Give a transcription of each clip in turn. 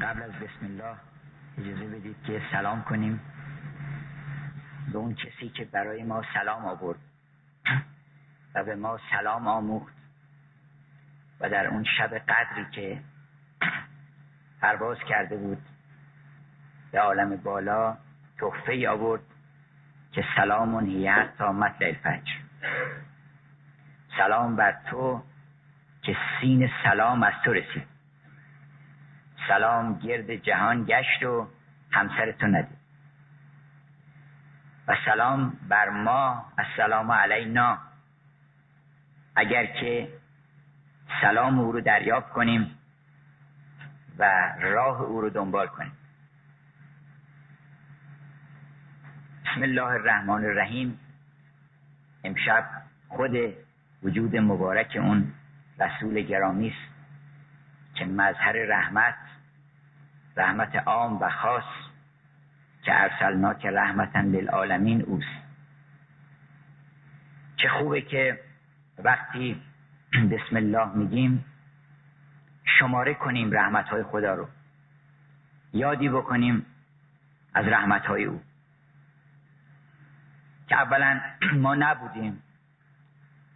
قبل از بسم الله اجازه بدید که سلام کنیم به اون کسی که برای ما سلام آورد و به ما سلام آموخت و در اون شب قدری که پرواز کرده بود به عالم بالا تحفه آورد که سلام هی تا مطلع الفجر سلام بر تو که سین سلام از تو رسید. سلام گرد جهان گشت و همسر تو ندید. و سلام بر ما السلام علینا. اگر که سلام او رو دریافت کنیم و راه او رو دنبال کنیم. بسم الله الرحمن الرحیم. امشب خود وجود مبارک اون رسول گرامی است که مظهر رحمت رحمت عام و خاص که ارسلنا که رحمتا للعالمین اوست. چه خوبه که وقتی بسم الله میگیم شماره کنیم رحمت های خدا رو. یادی بکنیم از رحمت های او. که اولا ما نبودیم.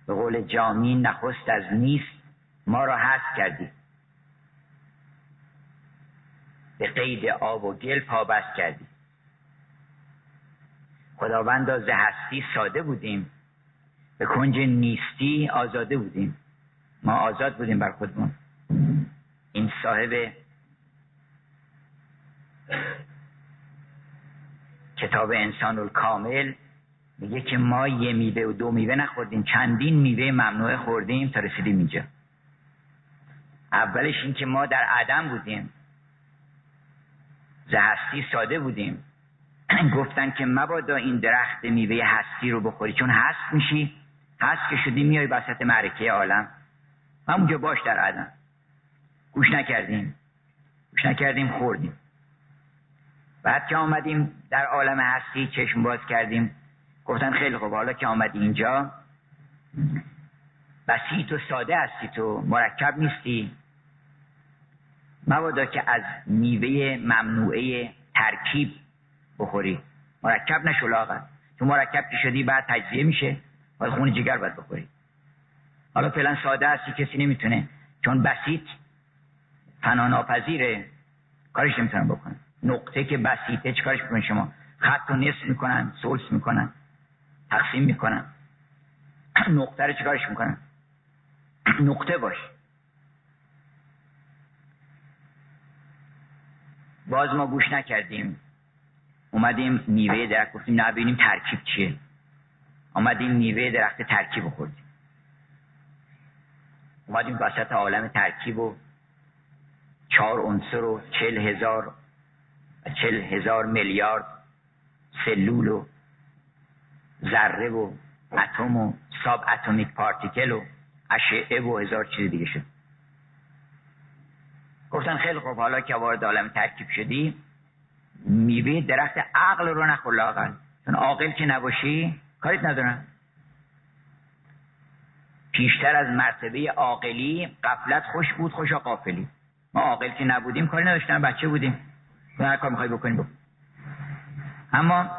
به قول جامی نخست از نیست ما را هست کردی. به قید آب و گل پابست کردی خداوندا ز هستی ساده بودیم. به کنج نیستی آزاده بودیم. ما آزاد بودیم بر خودمون. این صاحب کتاب انسان الکامل میگه که ما یه میوه و دو میوه نخوردیم. چندین میوه ممنوعه خوردیم تا رسیدیم اینجا. اولش این که ما در عدم بودیم. هستی ساده بودیم. گفتن که مبادا این درخت میوه هستی رو بخوری چون هست میشی. هست که شدی میای وسط معرکه عالم. همونجا باش در عدم. گوش نکردیم. گوش نکردیم خوردیم. بعد که آمدیم در عالم هستی چشم باز کردیم. گفتن خیلی خوب حالا که آمدی اینجا بسیط و ساده هستی تو مرکب نیستی. مبادا که از میوه ممنوعه ترکیب بخوری. مرکب نشو لاغر. تو مرکب که شدی بعد تجزیه میشه. باید خون جگر باید بخوری. حالا فعلا ساده هستی کسی نمی‌تونه. چون بسیط فناناپذیره کارش نمی‌تونن بکنن. نقطه که بسیطه چه کارش بکنن شما؟ خط رو نصف می‌کنن سلس می‌کنن تقسیم می‌کنن. نقطه رو چه کارش می‌کنن؟ نقطه باش. باز ما گوش نکردیم. اومدیم میوه درخت گفتیم نبینیم ترکیب چیه. آمدیم میوه درخت ترکیب خوردیم. اومدیم وسط عالم ترکیب و چهار عنصر و چل هزار چل هزار میلیارد سلول و ذره و اتم و ساب اتمیک پارتیکل و اشعه و هزار چیز دیگه شد. گفتن خیلی خوب حالا که وارد عالم ترکیب شدی میوه درخت عقل رو نخور لاغل چون عاقل که نباشی کاریت ندارن. پیشتر از مرتبه عاقلی قفلت خوش بود خوش قافلی ما عاقل که نبودیم کاری نداشتن بچه بودیم. هر کار می‌خوای بکنیم بکن اما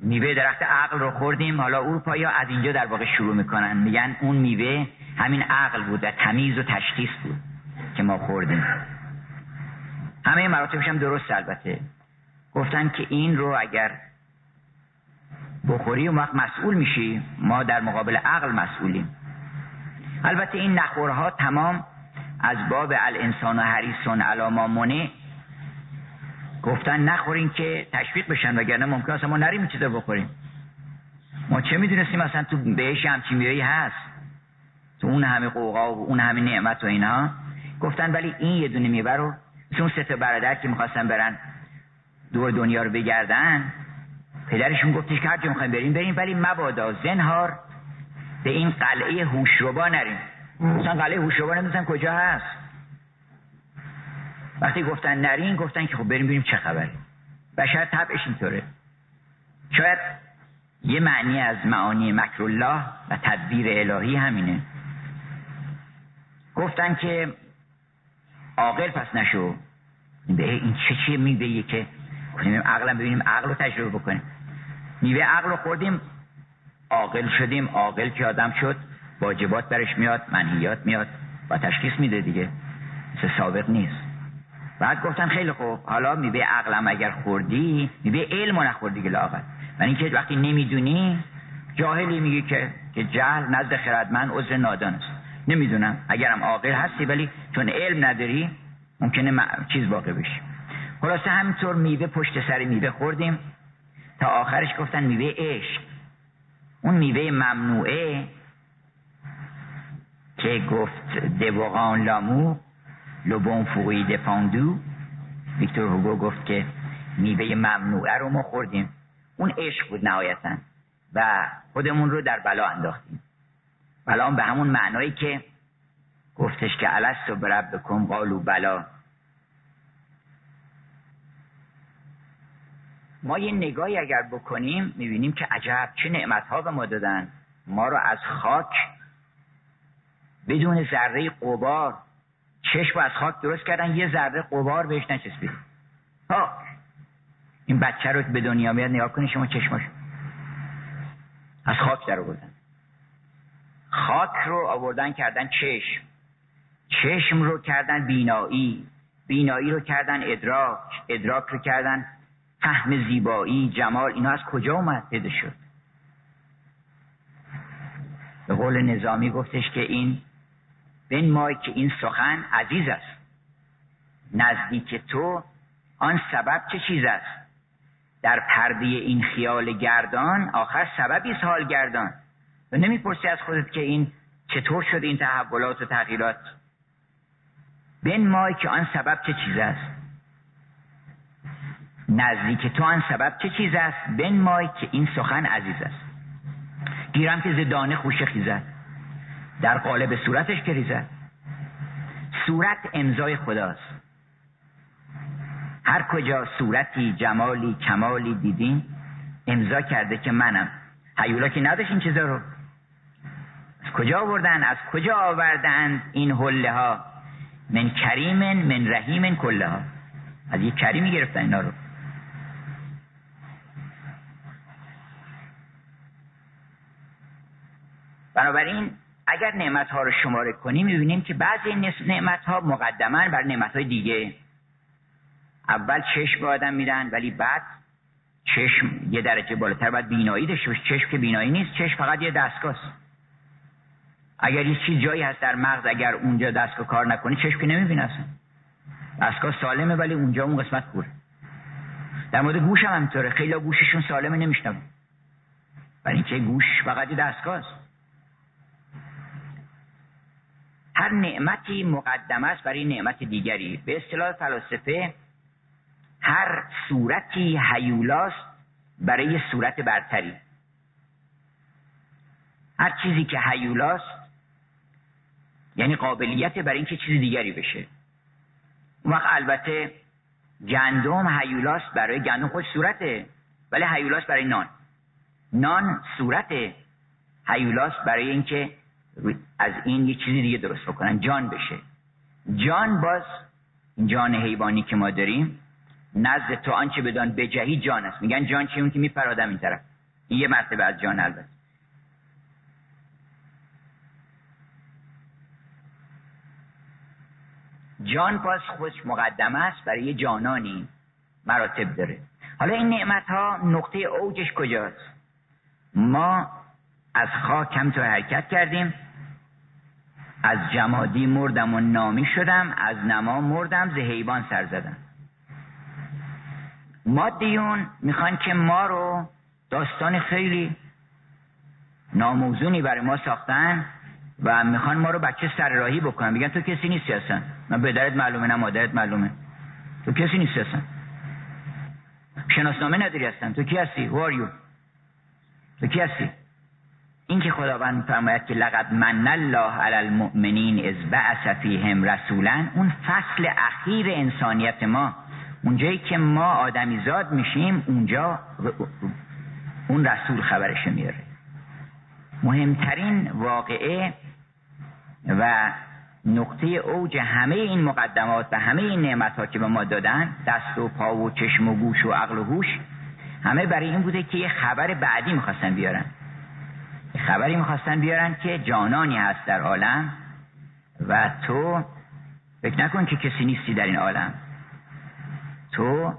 میوه درخت عقل رو خوردیم حالا اروپایی ها از اینجا در واقع شروع می‌کنن. میگن اون میوه همین عقل بود و تمیز و تشخیص بود. ما خوردیم. همه مراتبش هم درست البته. گفتن که این رو اگر بخوری اون وقت مسئول میشی. ما در مقابل عقل مسئولیم. البته این نخورها تمام از باب الانسان و حریصون علاما منه. گفتن نخورین که تشویق بشن وگرنه ممکن است ما نریم چیزا بخوریم. ما چه می‌دونستیم مثلا تو بهش همچین میایی هست؟ تو اون همه قوقا و اون همه نعمت و اینا؟ گفتن ولی این یه دونه میوه رو چون سه تا برادر که می‌خواستن برن دور دنیا رو بگردن پدرشون گفتش که هر می‌خوایم بریم بریم ولی مبادا زنهار به این قلعه هوشربا نریم. مثلا قلعه هوشربا نمی‌دونن کجا هست. وقتی گفتن نرین گفتن که خب بریم بریم چه خبره. بشر طبعش اینطوره. شاید یه معنی از معانی مکر الله و تدبیر الهی همینه. گفتن که عاقل پس نشو. به این چه چیه میوه که کنیم عقلم ببینیم عقل رو تجربه بکنیم. میوه عقل رو خوردیم عاقل شدیم عاقل که آدم شد واجبات برش میاد منهیات میاد و تشخیص میده دیگه. مثل سابق نیست. بعد گفتن خیلی خوب حالا میوه عقلم اگر خوردی میوه علم نخوردی که لاغت. و اینکه وقتی نمی‌دونی جاهلی میگی که که جهل نزد خردمند عذر نادان است. نمی‌دونم. اگرم عاقل هستی ولی چون علم نداری ممکنه چیز واقع بشی. خلاصه همینطور میوه پشت سر میوه خوردیم. تا آخرش گفتن میوه عشق. اون میوه ممنوعه که گفت دبوغان لامو لبون فوقی دپاندو ویکتور هوگو گفت که میوه ممنوعه رو ما خوردیم. اون عشق بود نهایتا. و خودمون رو در بلا انداختیم. بلا به همون معنایی که گفتش که الست و برب قالو بلا. ما یه نگاهی اگر بکنیم می‌بینیم که عجب چه نعمتها به ما دادن. ما رو از خاک بدون ذره قبار چشم از خاک درست کردن یه ذره قبار بهش نچسبید. ها این بچه رو به دنیا میاد نگاه کنی شما چشماش. از خاک در آوردن خاک رو آوردن کردن چشم. چشم رو کردن بینایی. بینایی رو کردن ادراک. ادراک رو کردن فهم زیبایی جمال. اینا از کجا اومد؟ پیدا شد. به قول نظامی گفتش که این بنمای که این سخن عزیز است. نزدیک تو آن سبب چه چیز است؟ در پرده این خیال گردان آخر سببی حال گردان. و نمی‌پرسی از خودت که این چطور شد این تحولات و تغییرات. بنمای که آن سبب چه چیز است. نزدیک تو آن سبب چه چیز است. بنمای که این سخن عزیز است. گیرم که زدانه خوش خیزد. در قالب صورتش که ریزد. صورت امضای خداست. هر کجا صورتی جمالی کمالی دیدین امضا کرده که منم. حیولا که نداشت این چیزا رو. کجا آوردن؟ از کجا آوردن این حله ها من کریم من رحیم کله ها از یک کریمی گرفتن اینا رو. بنابراین اگر نعمت ها رو شماره کنیم می‌بینیم که بعضی نعمت ها مقدما بر نعمت های دیگه. اول چشم به آدم میدن ولی بعد چشم یه درجه بالاتر. باید بینایی داشته چشم که بینایی نیست چشم فقط یه دستگاه اگر یه چیز جایی هست در مغز اگر اونجا دستگاه کار نکنی چشم که نمی‌بینه اصلا. دستگاه سالمه ولی اونجا اون قسمت کوره. در مورد گوش هم همینطوره. خیلی گوششون سالمه نمیشنم برای اینکه گوش؟ فقط دستگاه است. هر نعمتی مقدمه است برای نعمت دیگری. به اصطلاح فلاسفه هر صورتی هیولاست برای صورت برتری. هر چیزی که هیولاست یعنی قابلیت برای اینکه چیز دیگری بشه. اون وقت البته گندم هیولاست برای گندم خود صورته ولی هیولاست برای نان. نان صورت هیولاست برای اینکه از این یه چیزی دیگه درست بکنن جان بشه. جان باز جان حیوانی که ما داریم نزد تو آنچه بدان بجهی جان است. میگن جان چی اون که میپرادم این طرف. یه مرتبه از جان البته. جان باز خودش مقدمه است برای یه جانانی مراتب داره. حالا این نعمت ها نقطه اوجش کجاست؟ ما از خاک کم تو حرکت کردیم از جمادی مردم و نامی شدم از نما مردم ز حیوان سر زدم. مادیون می‌خوان که ما رو داستان خیلی ناموزونی برای ما ساختن و می‌خوان ما رو بچه سر راهی بکنن. بگن تو کسی نیستی هستن نه پدرت معلومه نه مادرت معلومه. تو کسی نیستی هستن شناسنامه نداری هستن تو کی هستی؟ Who تو کی هستی؟ این که خداوند فرماید که لقد من الله علی المؤمنین از بعث فیهم رسولا اون فصل اخیر انسانیت ما. اونجایی که ما آدمیزاد میشیم اونجا اون رسول خبرش میاره. مهمترین واقعه و نقطه اوج همه این مقدمات و همه این نعمت ها که به ما دادن دست و پا و چشم و گوش و عقل و هوش همه برای این بوده که یه خبر بعدی می‌خواستن بیارن. یه خبری می‌خواستن بیارن که جانانی هست در عالم و تو فکر نکن که کسی نیستی در این عالم. تو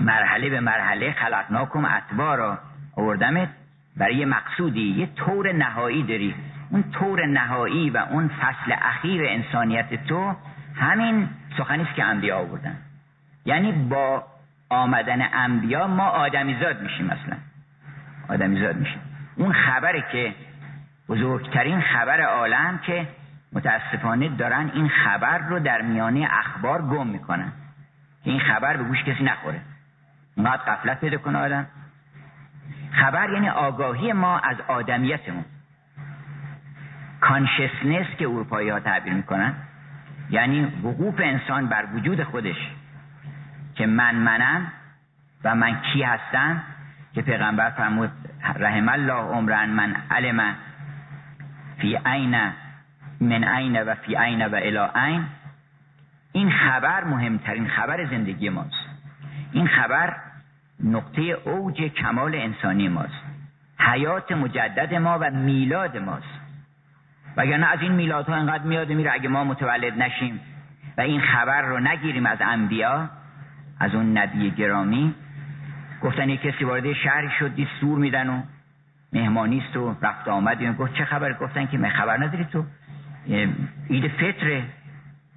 مرحله به مرحله خلقناکم اتبارا آوردمت برای مقصودی یه طور نهایی داری. اون طور نهایی و اون فصل اخیر انسانیت تو همین سخنی است که انبیا آوردن. یعنی با آمدن انبیا ما آدمیزاد میشیم مثلا آدمیزاد میشیم. اون خبری که بزرگترین خبر عالم که متاسفانه دارن این خبر رو در میانه اخبار گم می‌کنن. این خبر به گوش کسی نخوره. اونقدر قفلت پیدا کنه آدم. خبر یعنی آگاهی ما از آدمیتمون. کانشسنس که اروپایی ها تعبیر می‌کنن یعنی وقوف انسان بر وجود خودش که من منم و من کی هستم که پیغمبر فرمود رحم الله عمرن من علم فی عین من عین و فی عین و الی عین. این خبر مهمترین خبر زندگی ماست. این خبر نقطه اوج کمال انسانی ماست. حیات مجدد ما و میلاد ماست. وگرنه از این میلادها انقدر میاد میره اگه ما متولد نشیم. و این خبر رو نگیریم از انبیا از اون نبی گرامی. گفتن یک کسی وارد شهری شد دید سور میدن و مهمانیست و رفت آمد. گفت چه خبر؟ گفتن که من خبر نداری تو. عید فطر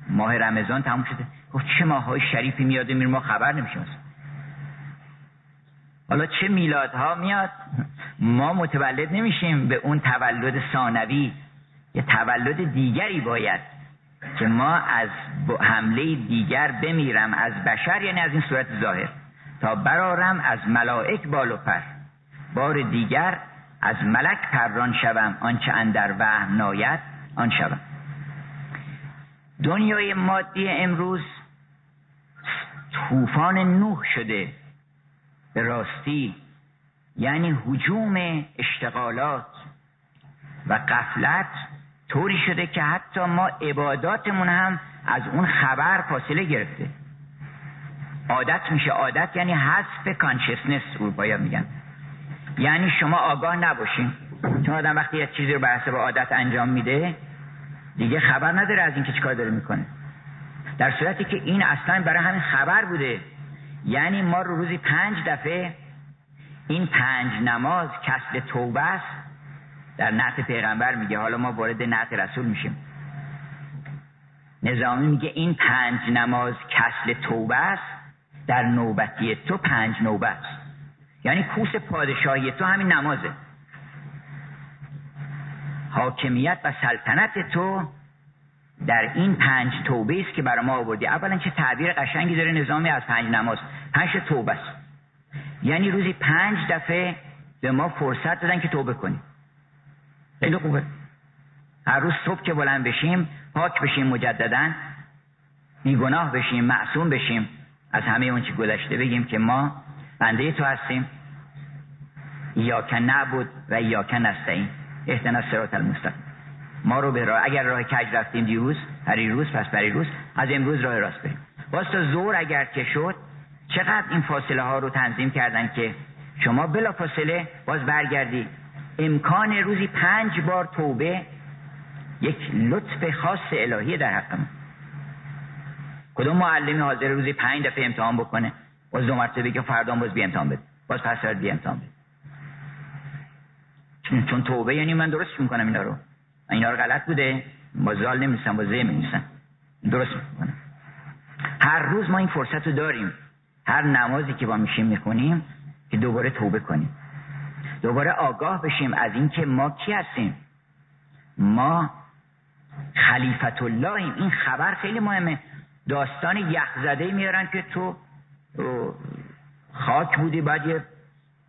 ماه رمضان تموم شده. گفت چه ماه های شریفی میاد میره؟ ما خبر نمیشیم. حالا چه میلادها میاد؟ ما متولد نمیشیم. به اون تولد ثانوی یه تولد دیگری باید که ما از حمله دیگر بمیرم از بشر یعنی از این صورت ظاهر. تا برارم از ملائک بال و پر. بار دیگر از ملک پران شوم. آنچه اندر وهم ناید آن شوم. دنیای مادی امروز طوفان نوح شده. به راستی یعنی حجوم اشتغالات و قفلت طوری شده که حتی ما عباداتمون هم از اون خبر فاصله گرفته. عادت میشه. عادت یعنی حذف کانشسنس اروپایی میگن. یعنی شما آگاه نباشین. چون آدم وقتی یه چیزی رو به حسب عادت انجام میده دیگه خبر نداره از اینکه چیکار داره می‌کنه. در صورتی که این اصلا برای همین خبر بوده. یعنی ما رو روزی پنج دفعه این پنج نماز کسب توبه است. در نعت پیغمبر میگه حالا ما وارد نعت رسول میشیم. نظامی میگه این پنج نماز کسل توبه است در نوبتی تو پنج نوبه است. یعنی کوس پادشاهی تو همین نمازه. حاکمیت و سلطنت تو در این پنج توبه است که برای ما آوردی. اولا چه تعبیر قشنگی داره نظامی از پنج نماز. پنج توبه است. یعنی روزی پنج دفعه به ما فرصت دادن که توبه کنیم. خیلی خوبه. هر روز صبح که بلند بشیم پاک بشیم مجددا بیگناه بشیم معصوم بشیم. از همه اون چی گذشته بگیم که ما بنده تو هستیم. یا که نبود و یا که نستعیم احتنا سرات المستقیم. ما رو به راه اگر راه کج رفتیم دیروز روز پس روز از امروز راه راست بریم. باز تا زور اگر که شد چقدر این فاصله ها رو تنظیم کردن که شما بلا فاصله باز برگردی امکان روزی پنج بار توبه یک لطف خاص الهی در حق ما. کدوم معلمی حاضر روزی پنج دفعه امتحان بکنه؟ باز دو مرتبه که فردا باز بی امتحان بده. باز پس بی امتحان بده. چون, چون توبه یعنی من درست می‌کنم اینا رو. اینا رو غلط بوده. با زال نمیستم با زه میمیسن درست می‌کنم. هر روز ما این فرصت رو داریم. هر نمازی که با میشیم می‌کنیم که دوباره توبه کنیم. دوباره آگاه بشیم از اینکه ما کی هستیم؟ ما خلیفت اللهیم این خبر خیلی مهمه. داستان یخزده میارن که تو خاک بودی بعد یه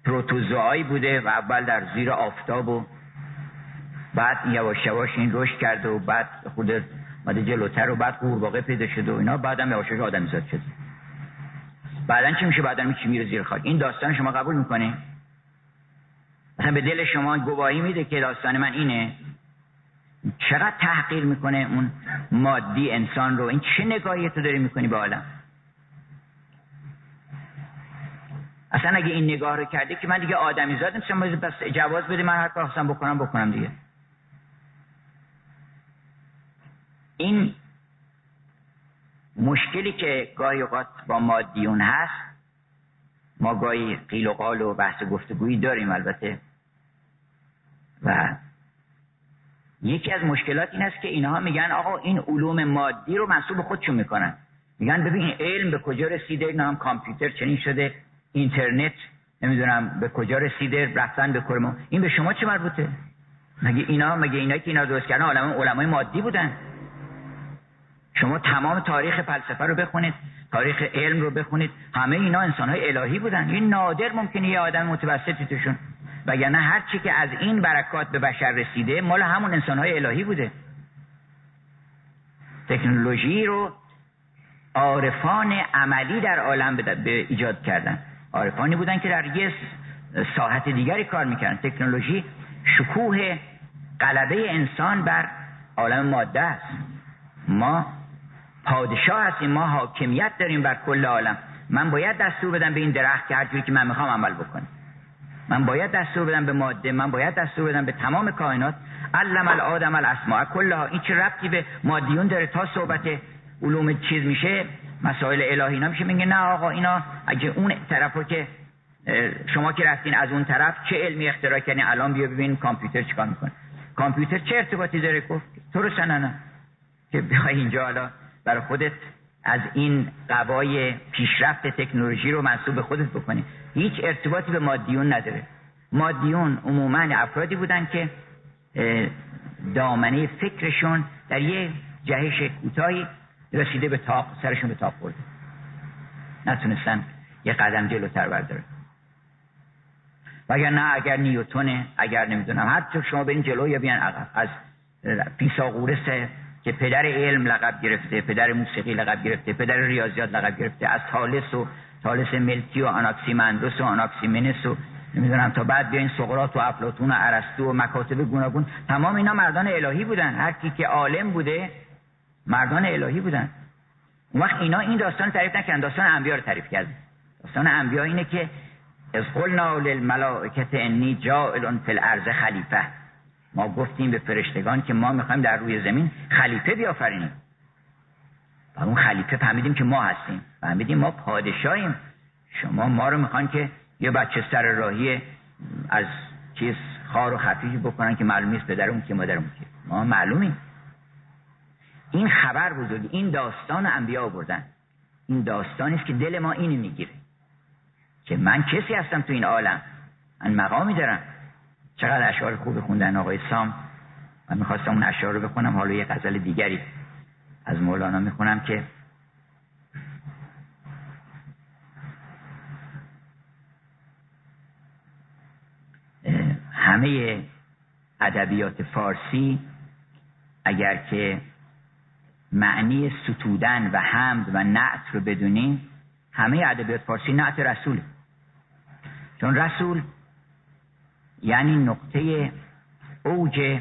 پروتوزوایی بوده و اول در زیر آفتاب و بعد یواش یواش این رشد کرده و بعد خود ماده جلوتر و بعد قورباغه پیدا شده و اینا. بعدم یواش آدم زاد شده. بعدا چی میشه؟ بعدا چی میره زیر خاک؟ این داستان شما قبول می‌کنه به دل شما گواهی میده که داستان من اینه. چقدر تحقیر می‌کنه اون مادی انسان رو؟ این چه نگاهی تو داری می‌کنی به عالم؟ اصلا اگه این نگاه رو کردی که من دیگه آدمی زاد نیستم بس جواز بده من هر کار بکنم بکنم دیگه. این مشکلی که گاهی اوقات با مادیون هست ما گاهی قیل و قال و بحث گفتگویی داریم البته. و یکی از مشکلات این است که اینها میگن آقا این علوم مادی رو منصوب خودشون می‌کنن. میگن ببین علم به کجا رسیده؟ اینا هم کامپیوتر چنین شده اینترنت نمی‌دونم به کجا رسیده رفتن به کرما این به شما چه مربوطه؟ مگه اینا مگه اینا که اینا درست کردن علما علمای مادی بودن؟ شما تمام تاریخ فلسفه رو بخونید تاریخ علم رو بخونید. همه اینا انسان های الهی بودن. این نادر ممکنه یه آدم متوسطی توشون. وگرنه هر چی که از این برکات به بشر رسیده مال همون انسان های الهی بوده. تکنولوژی رو عارفان عملی در عالم به ایجاد کردن. عارفانی بودن که در یه ساحت دیگری کار می‌کردن. تکنولوژی شکوه غلبه انسان بر عالم ماده است. ما پادشاه هستیم ما حاکمیت داریم بر کل عالم. من باید دستور بدم به این درخت که هر که من می‌خوام عمل بکنم. من باید دستور بدم به ماده من باید دستور بدم به تمام کائنات. علم الادم الاسماء. کلها این چه ربطی به مادیون داره؟ تا صحبت علوم چیز میشه مسائل الهی اینا میشه. میگه نه آقا اینا اگه اون طرفو که شما که رفتین از اون طرف چه علمی اختراع کردین؟ الان بیا ببین کامپیوتر چیکار می‌کنه. کامپیوتر چه ارتباطی داره؟ گفت تو رو نه که بیای اینجا حالا برای خودت از این قوای پیشرفت تکنولوژی رو منصوب خودت بکنی. هیچ ارتباطی به مادیون نداره. مادیون عموما افرادی بودن که دامنه فکرشون در یه جهش کوتاهی رسیده به تاق سرشون به تاق برده نتونستن یه قدم جلوتر بردارن. وگر نه اگر نیوتونه اگر نمی‌دونم هر شما برین جلو یا بیان عقب از پیساغورس که پدر علم لقب گرفته پدر موسیقی لقب گرفته پدر ریاضیات لقب گرفته. از تالس و تالس ملکی و آناکسیمندروس و آناکسیمنس و نمی‌دونم تا بعد بیاین سقراط و افلاطون و ارسطو و مکاتب گوناگون. تمام اینا مردان الهی بودن. هر کی که عالم بوده مردان الهی بودن. اون وقت اینا این داستان تعریف نکردن. داستان انبیا رو تعریف کرد داستان انبیا اینه که از قلنا للملائکه انی جائل فی الارض خلیفه ما گفتیم به فرشتگان که ما می‌خوایم در روی زمین خلیفه بیافرینیم. و اون خلیفه فهمیدیم که ما هستیم. فهمیدیم ما پادشاهیم. شما ما رو می‌خوان که یه بچه سر راهی از چیز خار و خفیفی بکنن که معلوم نیست پدرمون که مادرمون که ما معلومیم. این خبر بزرگی این داستان انبیا بردن این داستانی است که دل ما اینو می‌گیره که من کسی هستم تو این عالم. من مقامی دارم. چقدر اشعار خوب خوندن آقای سام. من می‌خواستم اون اشعار رو بخونم. حالا یه غزل دیگری از مولانا می‌خونم که همه ادبیات فارسی اگر که معنی ستودن و حمد و نعت رو بدونیم همه ادبیات فارسی نعت رسول چون رسول یعنی نقطه اوج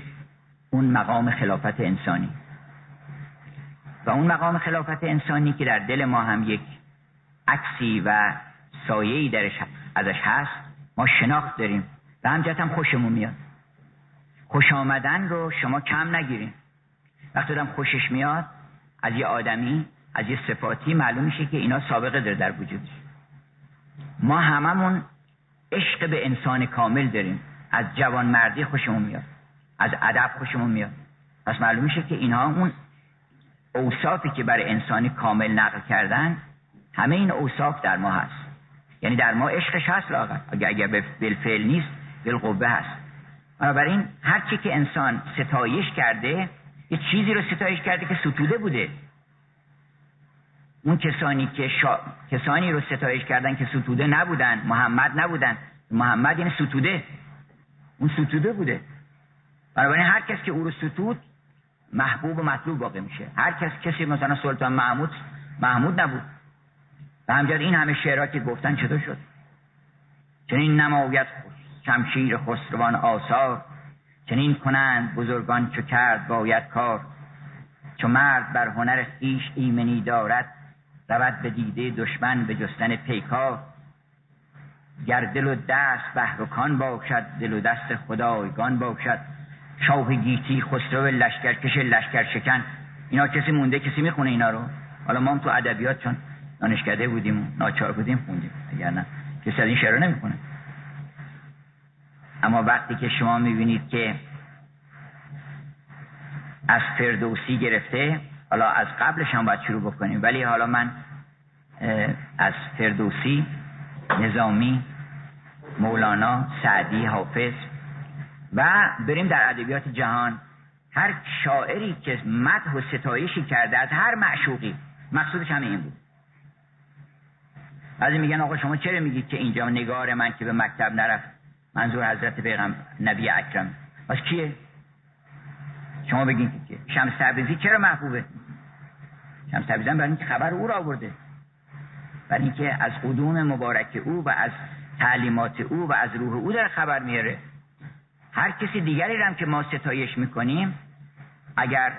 اون مقام خلافت انسانی. و اون مقام خلافت انسانی که در دل ما هم یک عکسی و سایه‌ای درش ازش هست ما شناخت داریم و همجت هم خوشمون میاد. خوش آمدن رو شما کم نگیریم وقتی آدم خوشش میاد از یه آدمی از یه صفاتی معلوم میشه که اینا سابقه داره در وجودش. ما هممون عشق به انسان کامل داریم. از جوان مردی خوشمون میاد. از ادب خوشمون میاد. پس معلوم میشه که اینها اون اوصافی که برای انسانی کامل نقل کردن همه این اوصاف در ما هست. یعنی در ما عشقش هست لاغر. اگر اگر بالفعل نیست بالقوه هست. بنابراین هر چی که انسان ستایش کرده یه چیزی رو ستایش کرده که ستوده بوده. اون کسانی که شا... کسانی رو ستایش کردن که ستوده نبودن محمد نبودن. محمد یعنی ستوده. اون ستوده بوده. بنابراین هر کس که او رو ستود محبوب و مطلوب واقع میشه. هر کس کسی مثلا سلطان محمود محمود نبود. و همجاد این همه شعرها که گفتن چطور شد؟ چون این نمایت شمشیر خسروان آثار. چنین کنند بزرگان چو کرد باید کار. چو مرد بر هنر خیش ایمنی دارد رود به دیده دشمن به جستن پیکار. گر دل و دست بهر و کان باشد دل و دست خدایگان باشد. شاه گیتی خسرو لشکرکش لشکر شکن اینا کسی مونده کسی می‌خونه اینا رو؟ حالا ما هم تو ادبیات چون دانشکده بودیم ناچار بودیم خوندیم. اگر نه کسی از این شعر نمی‌خونه. اما وقتی که شما می‌بینید که از فردوسی گرفته حالا از قبلش هم باید شروع بکنیم. ولی حالا من از فردوسی نظامی مولانا سعدی حافظ. و بریم در ادبیات جهان. هر شاعری که مدح و ستایشی کرده از هر معشوقی مقصودش همه این بود. بعضی میگن آقا شما چرا میگید که اینجا نگار من که به مکتب نرفت؟ منظور حضرت پیغمبر نبی اکرم. پس کیه؟ شما بگین که شمس تبریزی چرا محبوبه؟ شمس تبریزی برای اینکه خبر او را آورده. برای اینکه از قدوم مبارک او و از تعلیمات او و از روح او در خبر میاره. هر کسی دیگری هم که ما ستایش می‌کنیم اگر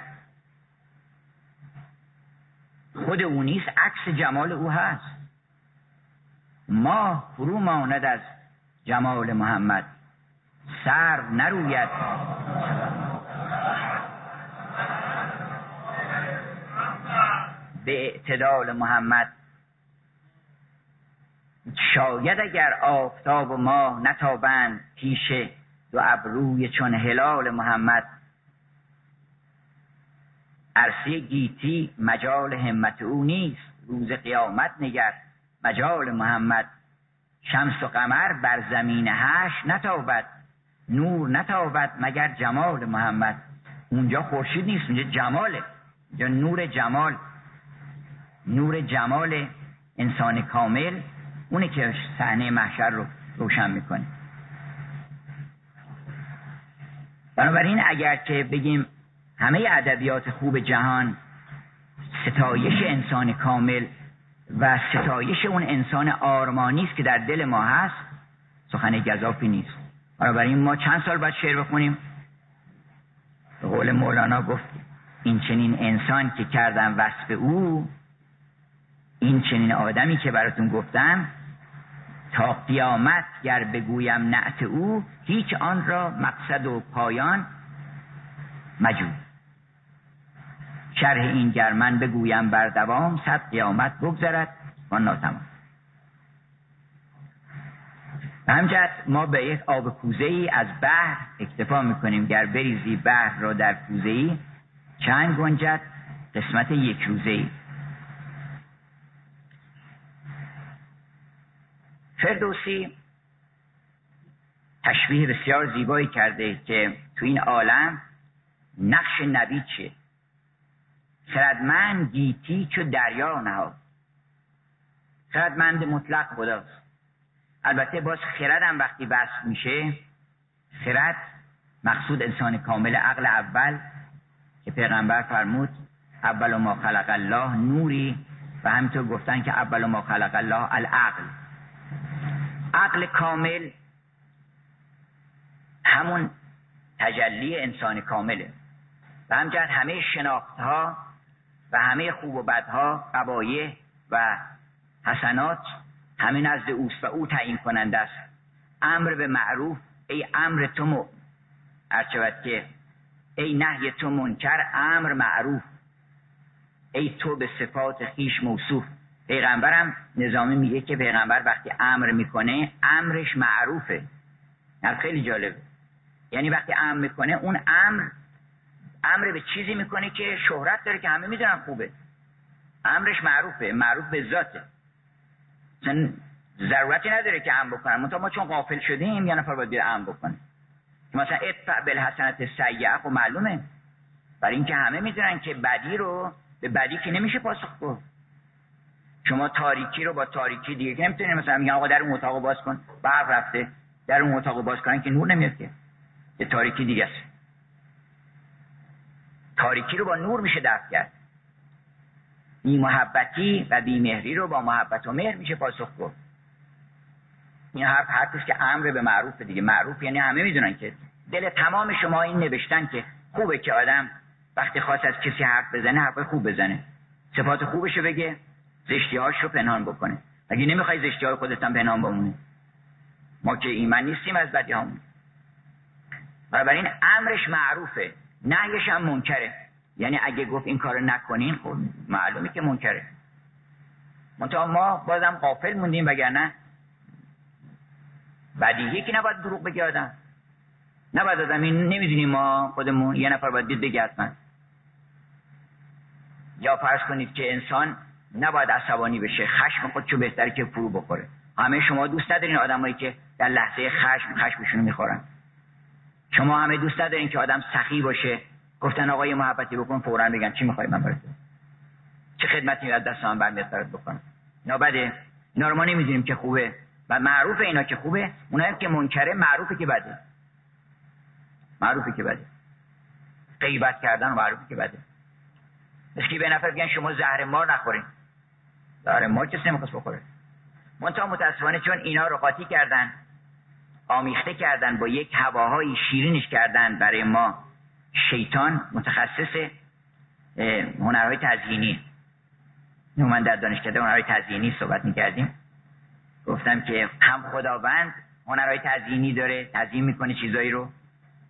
خود او نیست عکس جمال او هست. ما فرو ماند از جمال محمد. سر نروید. به اعتدال محمد شاید اگر آفتاب و ماه نتابند پیش دو ابروی چون هلال محمد. عرصه گیتی مجال همت او نیست. روز قیامت نگر مجال محمد. شمس و قمر بر زمین هش نتابد. نور نتابد مگر جمال محمد. اونجا خورشید نیست اونجا جماله. اونجا نور جمال. نور جمال انسان کامل. اونه که صحنه محشر رو روشن می‌کنه. بنابراین اگر که بگیم همه ادبیات خوب جهان ستایش انسان کامل و ستایش اون انسان آرمانی است که در دل ما هست سخن گذافی نیست. بنابراین ما چند سال باید شعر بخونیم؟ به قول مولانا گفت این چنین انسان که کردم وصف او این چنین آدمی که براتون گفتم تا قیامت گر بگویم نعت او هیچ آن را مقصد و پایان مجود شرح این گر من بگویم بر دوام صد قیامت بگذرد. و ناتمام. همجد ما به یک آب کوزه ای از بحر اکتفا می‌کنیم. گر بریزی بحر را در کوزه ای چند گنجد؟ قسمت یک روزه ای فردوسی تشبیه بسیار زیبایی کرده که تو این عالم نقش نبی چیه؟ خردمند گیتی چو دریا نهاد. خردمند مطلق خداست البته باز خردم وقتی بس میشه خرد مقصود انسان کامل عقل اول که پیغمبر فرمود اول ما خلق الله نوری و همینطور گفتن که اول ما خلق الله العقل عقل کامل همون تجلی انسان کامله. و همجرد همه شناخت ها و همه خوب و بدها قبایه و حسنات همه نزد اوست و او تعیین کننده است. امر به معروف ای امر تو م... که ای نهی تو منکر امر معروف. ای تو به صفات خیش موصوف. پیغمبرم نظامی میگه که پیغمبر وقتی امر می‌کنه امرش معروفه. نه خیلی جالب یعنی وقتی امر می‌کنه اون امر امر به چیزی می‌کنه که شهرت داره که همه می‌دونن خوبه. امرش معروفه معروف به ذاته. مثلا ضرورتی نداره که امر بکنن. منتها ما چون غافل شدیم یه نفر باید امر بکنه. مثلا ادفع بالحسنت سیعه خب معلومه. برای اینکه همه می‌دونن که بدی رو به بدی که نمیشه پاسخ گفت. شما تاریکی رو با تاریکی دیگه که نمی‌تونید مثلا میگن آقا در اون اتاق باز کن. برق رفته. در اون اتاق باز کنن که نور نمیاد که. به تاریکی دیگه است. تاریکی رو با نور میشه دفع کرد. بی محبتی و بی مهری رو با محبت و مهر میشه پاسخ گفت. این حرف حرفش که امر به معروف دیگه. معروف یعنی همه می‌دونن که دل تمام شما این نوشتن که خوبه که آدم وقتی خواست از کسی حرف بزنه حرف خوب بزنه. صفات خوبشو بگه. زشتیهاش رو پنهان بکنه. اگه نمی‌خوای زشتی های خودت هم پنهان بمونه ما که ایمن نیستیم از بدی همون بنابراین امرش معروفه نهیش هم منکره. یعنی اگه گفت این کارو نکنین خب معلومه که منکره. منتها ما بازم قافل موندیم وگرنه بدیهی که نباید دروغ بگه آدم. نباید آدم این نمی‌دونیم ما خودمون. یه نفر باید دید بگه یا فرض کنید که انسان نباید عصبانی بشه خشم خودشو بهتره که فرو بخوره. همه شما دوست ندارین آدمایی که در لحظه خشم خشمشون می‌خورن. شما همه دوست ندارین که آدم سخی باشه گفتن آقای محبتی بکن فورا بگن چی می‌خوای من برات چه خدمتی از دست من برمیاد برات بکنم؟ اینا بده اینا رو ما نمی‌دونیم که خوبه. و معروف اینا که خوبه. اونایی که منکره معروفه که بده. معروفه که بده. غیبت کردن معروفه که بده. مثل به نفر بگن شما زهر مار نخورین. زهر مار کسی نمی‌خواست بخوره. منتها متاسفانه چون اینا رو قاطی کردن آمیخته کردن با یک هواهای شیرینش کردن برای ما شیطان متخصص هنرهای تزیینی. من در دانشکده هنرهای تزیینی صحبت می‌کردیم. گفتم که هم خداوند هنرهای تزیینی داره تزیین می‌کنه چیزایی رو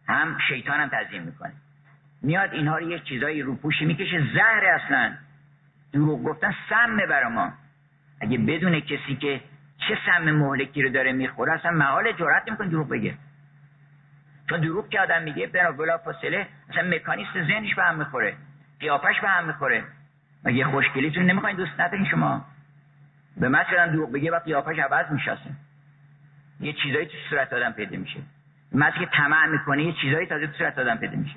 هم شیطان هم تزیین می‌کنه. میاد اینها رو یه چیزایی رو پوشی می‌کشه زهر اصلا. دروغ گفتن سمه برا ما. اگه بدون کسی که چه سم مهلکی رو داره می‌خوره اصلا محال جرأت نمی‌کنه دروغ بگه. چون دروغ که آدم میگه بنا بلا فاصله اصلا مکانیست ذهنش به هم می‌خوره قیافش به هم می‌خوره. مگه خوشگلیتون نمی‌خواین دوست ندارین شما؟ به مثلا دروغ بگه و قیافش عوض میشه یه چیزایی تو صورت آدم پیدا میشه. مثل که طمع می‌کنه یه چیزایی تازه تو صورت آدم پیدا میشه.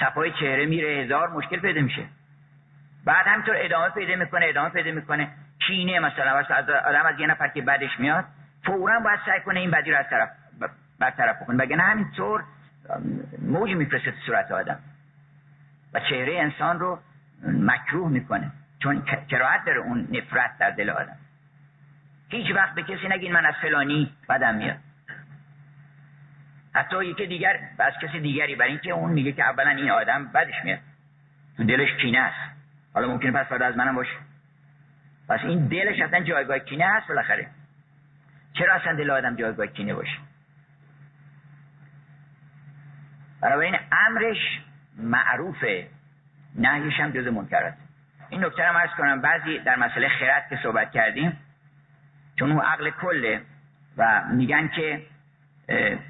صفای چهره میره هزار مشکل پیدا میشه. بعد همینطور ادامه پیدا می‌کنه ادامه پیدا می‌کنه. کینه مثلا از آدم از یه نفر که بدش میاد فورا باید سعی کنه این بدی رو از طرف برطرف بکنه. وگرنه همینطور موج میفرسته تو صورت آدم. و چهره انسان رو مکروه می‌کنه چون کراهت داره اون نفرت در دل آدم. هیچ وقت به کسی نگین من از فلانی بدم میاد. حتی یکی دیگر از کسی دیگری برای اینکه اون میگه که اولا این آدم بدش میاد. تو دلش کینه است. حالا ممکنه پس فردا از منم باشه. پس این دلش اصلا جایگاه کینه هست بالاخره. چرا اصلا دل آدم جایگاه کینه باشه؟ این امرش معروفه. نهیش هم جز منکرات. این نکته رو عرض کنم. بعضی در مسئله خرد که صحبت کردیم چون اون عقل کله و میگن که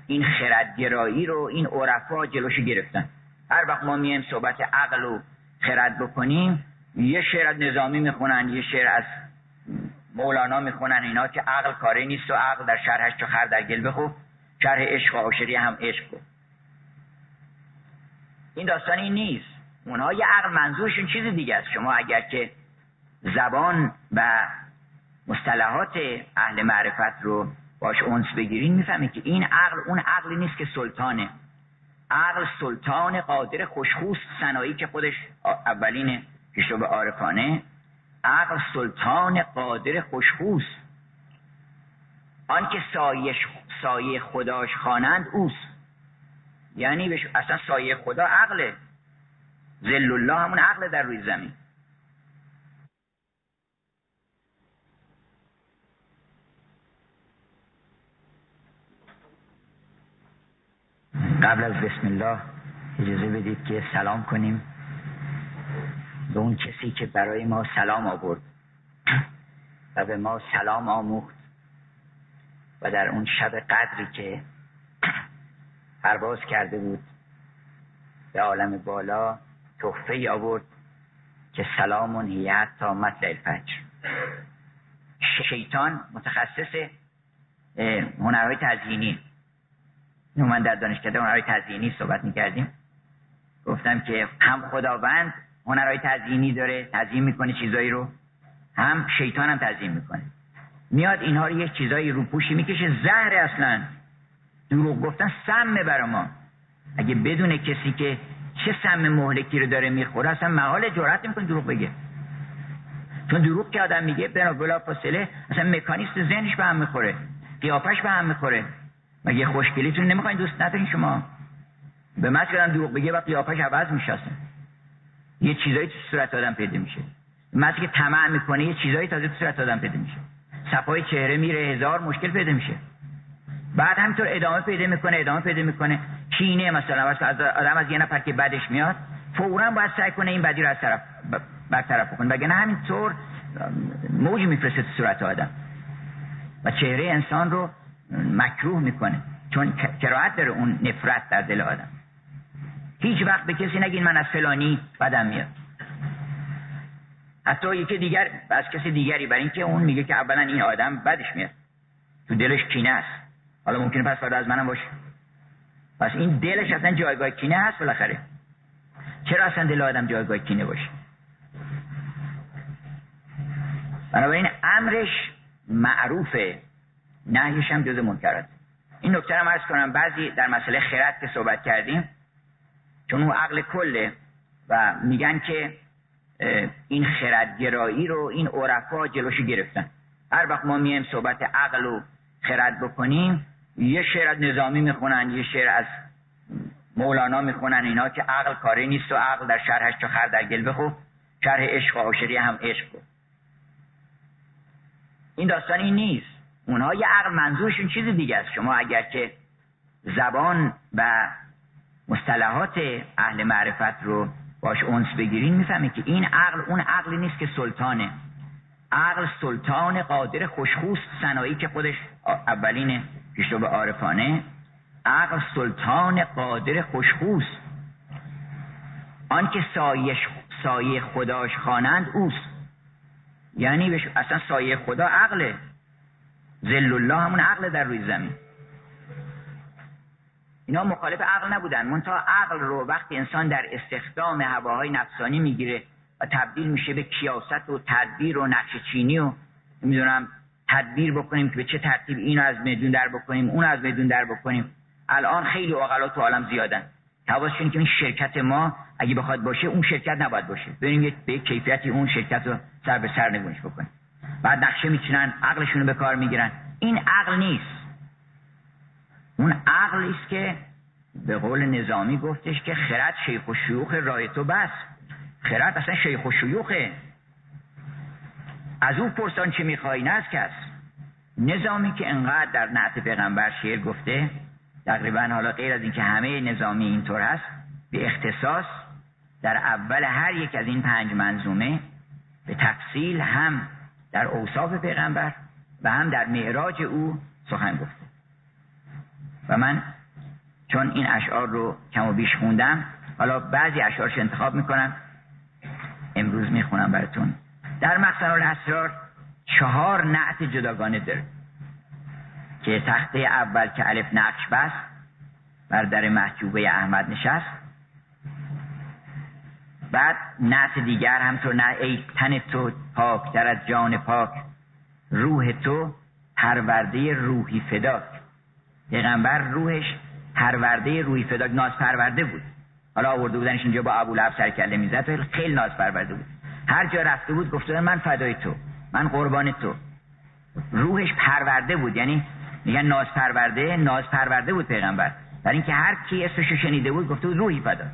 این خردگرایی رو این عرفا جلوش گرفتن. هر وقت ما میایم صحبت عقل و خرد بکنیم یه شعر از نظامی می‌خونن یه شعر از مولانا می‌خونن اینا که عقل کاری نیست و عقل در شرحش چو خر در گل بخو شرح عشق و عاشقی هم عشق کن این داستان این نیست. اونها یه عقل منظورشون چیز دیگه است. شما اگر که زبان و مصطلحات اهل معرفت رو باش اونس بگیرین می‌فهمید که این عقل اون عقلی نیست که سلطانه. عقل سلطان قادر خوشخوست سنایی که خودش اولین به عارفانه عقل سلطان قادر خوشخوست آن که سایه, سایه خداش خوانند اوست. یعنی بش... اصلا سایه خدا عقله. زل الله همون عقل در روی زمین. قبل از بسم الله اجازه بدید که سلام کنیم. به اون کسی که برای ما سلام آورد و به ما سلام آموخت و در اون شب قدری که پرواز کرده بود به عالم بالا تحفه آورد که سلام هیت تا مطلع الفجر. شیطان متخصص هنرهای تزیینی. من در دانشکده هنرهای تزیینی صحبت می‌کردیم. گفتم که هم خداوند هنرهای تزیینی داره تزیین می‌کنه چیزایی رو. هم شیطان هم تزیین می‌کنه. میاد اینها رو یه چیزایی رو پوشی می‌کشه زهر اصلا. دروغ گفتن سمه برا ما. اگه بدون کسی که چه سم مهلکی رو داره می‌خوره اصلا محال جرأت نمی‌کنه دروغ بگه. چون دروغ که آدم میگه بنا بلا فاصله اصلا مکانیست ذهنش به هم می‌خوره. قیافش به هم می‌خوره. مگه خوشگلیتون نمی‌خواین دوست ندارین شما؟ به من دروغ بگه و قیافش عوض میشه یه چیزایی تو صورت آدم پیدا میشه. مردی که طمع می‌کنه یه چیزایی تازه تو صورت آدم پیدا میشه. صفای چهره میره هزار مشکل پیدا میشه. بعد همینطور ادامه پیدا می‌کنه ادامه پیدا می‌کنه. کینه مثلا از آدم از یه نفر که بدش میاد فورا باید سعی کنه این بدی رو از طرف برطرف کنه وگرنه همینطور موج میفرسته تو صورت آدم. و چهره انسان رو مکروه می‌کنه چون کراهت داره اون نفرت در دل آدم. هیچ وقت به کسی نگین من از فلانی بدم میاد. حتی یکی دیگر از کسی دیگری برای اینکه اون میگه که اولا این آدم بدش میاد. تو دلش کینه است. حالا ممکنه پس از منم باشه. پس این دلش اصلا جایگاه کینه هست بالاخره. چرا اصلا دل آدم جایگاه کینه باشه؟ بنابراین امرش معروفه. نهیش هم جز منکرات. این نکته هم ارز کنم. بعضی در مسئله خرد که صحبت کردیم چون اون عقل کله و میگن که این خردگرایی رو این عرفا جلوشو گرفتن. هر وقت ما میم صحبت عقل و خرد بکنیم یه شعر از نظامی می‌خونن یه شعر از مولانا می‌خونن اینا که عقل کاری نیست و عقل در شرحش چو خر در گل بخو شرح عشق و عاشقی هم عشق کن. این داستان این نیست. اونها یه عقل منظورشون چیز دیگه است. شما اگر که زبان و مصطلحات اهل معرفت رو باش اونس بگیرین می‌فهمید که این عقل اون عقلی نیست که سلطانه. عقل سلطان قادر خوشخوست سنایی که خودش اولین پیشرو به عارفانه. عقل سلطان قادر خوشخوست. آنکه سایه سایه خداش خوانند اوست. یعنی اصلا سایه خدا عقله. زل الله همون عقل در روی زمین. اینا مخالف عقل نبودن. منتها عقل رو وقتی انسان در استخدام هواهای نفسانی می‌گیره و تبدیل میشه به کیاست و تدبیر و نقش چینی و نمی‌دونم تدبیر بکنیم که به چه ترتیب اینو از میدون در بکنیم اون از میدون در بکنیم. الان خیلی عقلا تو عالم زیادن. حواسشون که این شرکت ما اگه بخواد باشه اون شرکت نباید باشه. بریم به کیفیتی اون شرکت رو سر به سر نگونش بکنیم. بعد نقشه میچینن عقلشون رو به کار می‌گیرن. این عقل نیست. اون عقلی است که به قول نظامی گفتش که خرد شیخ و شیوخ رای تو بس. خرد اصلا شیخ و شیوخه. از او پرسان چه میخوایی نه کس. نظامی که انقدر در نعت پیغمبر شعر گفته تقریبا حالا غیر از اینکه همه نظامی اینطور هست به اختصاص در اول هر یک از این پنج منظومه به تفصیل هم در اوصاف پیغمبر و هم در معراج او سخن گفته. و من چون این اشعار رو کم و بیش خوندم حالا بعضی اشعارش انتخاب می‌کنم. امروز می‌خونم براتون. در مقصد الاسرار چهار نعت جداگانه داره که تخته اول که الف نقش بست بر در محجوبه احمد نشست. بعد نعت دیگر همطور نه ای تن تو پاک در از جان پاک روح تو پرورده روحی فداک. پیغمبر روحش پرورده روحی فداک ناز پرورده بود. حالا آورده بودنش اینجا با ابو لحب سرکله می‌زد خیلی ناز پرورده بود. هر جا رفته بود گفته من فدای تو من قربان تو. روحش پرورده بود یعنی میگن ناز پرورده ناز پرورده بود پیغمبر. برای اینکه هر کی اسمش شنیده بود گفته بود روحی فدا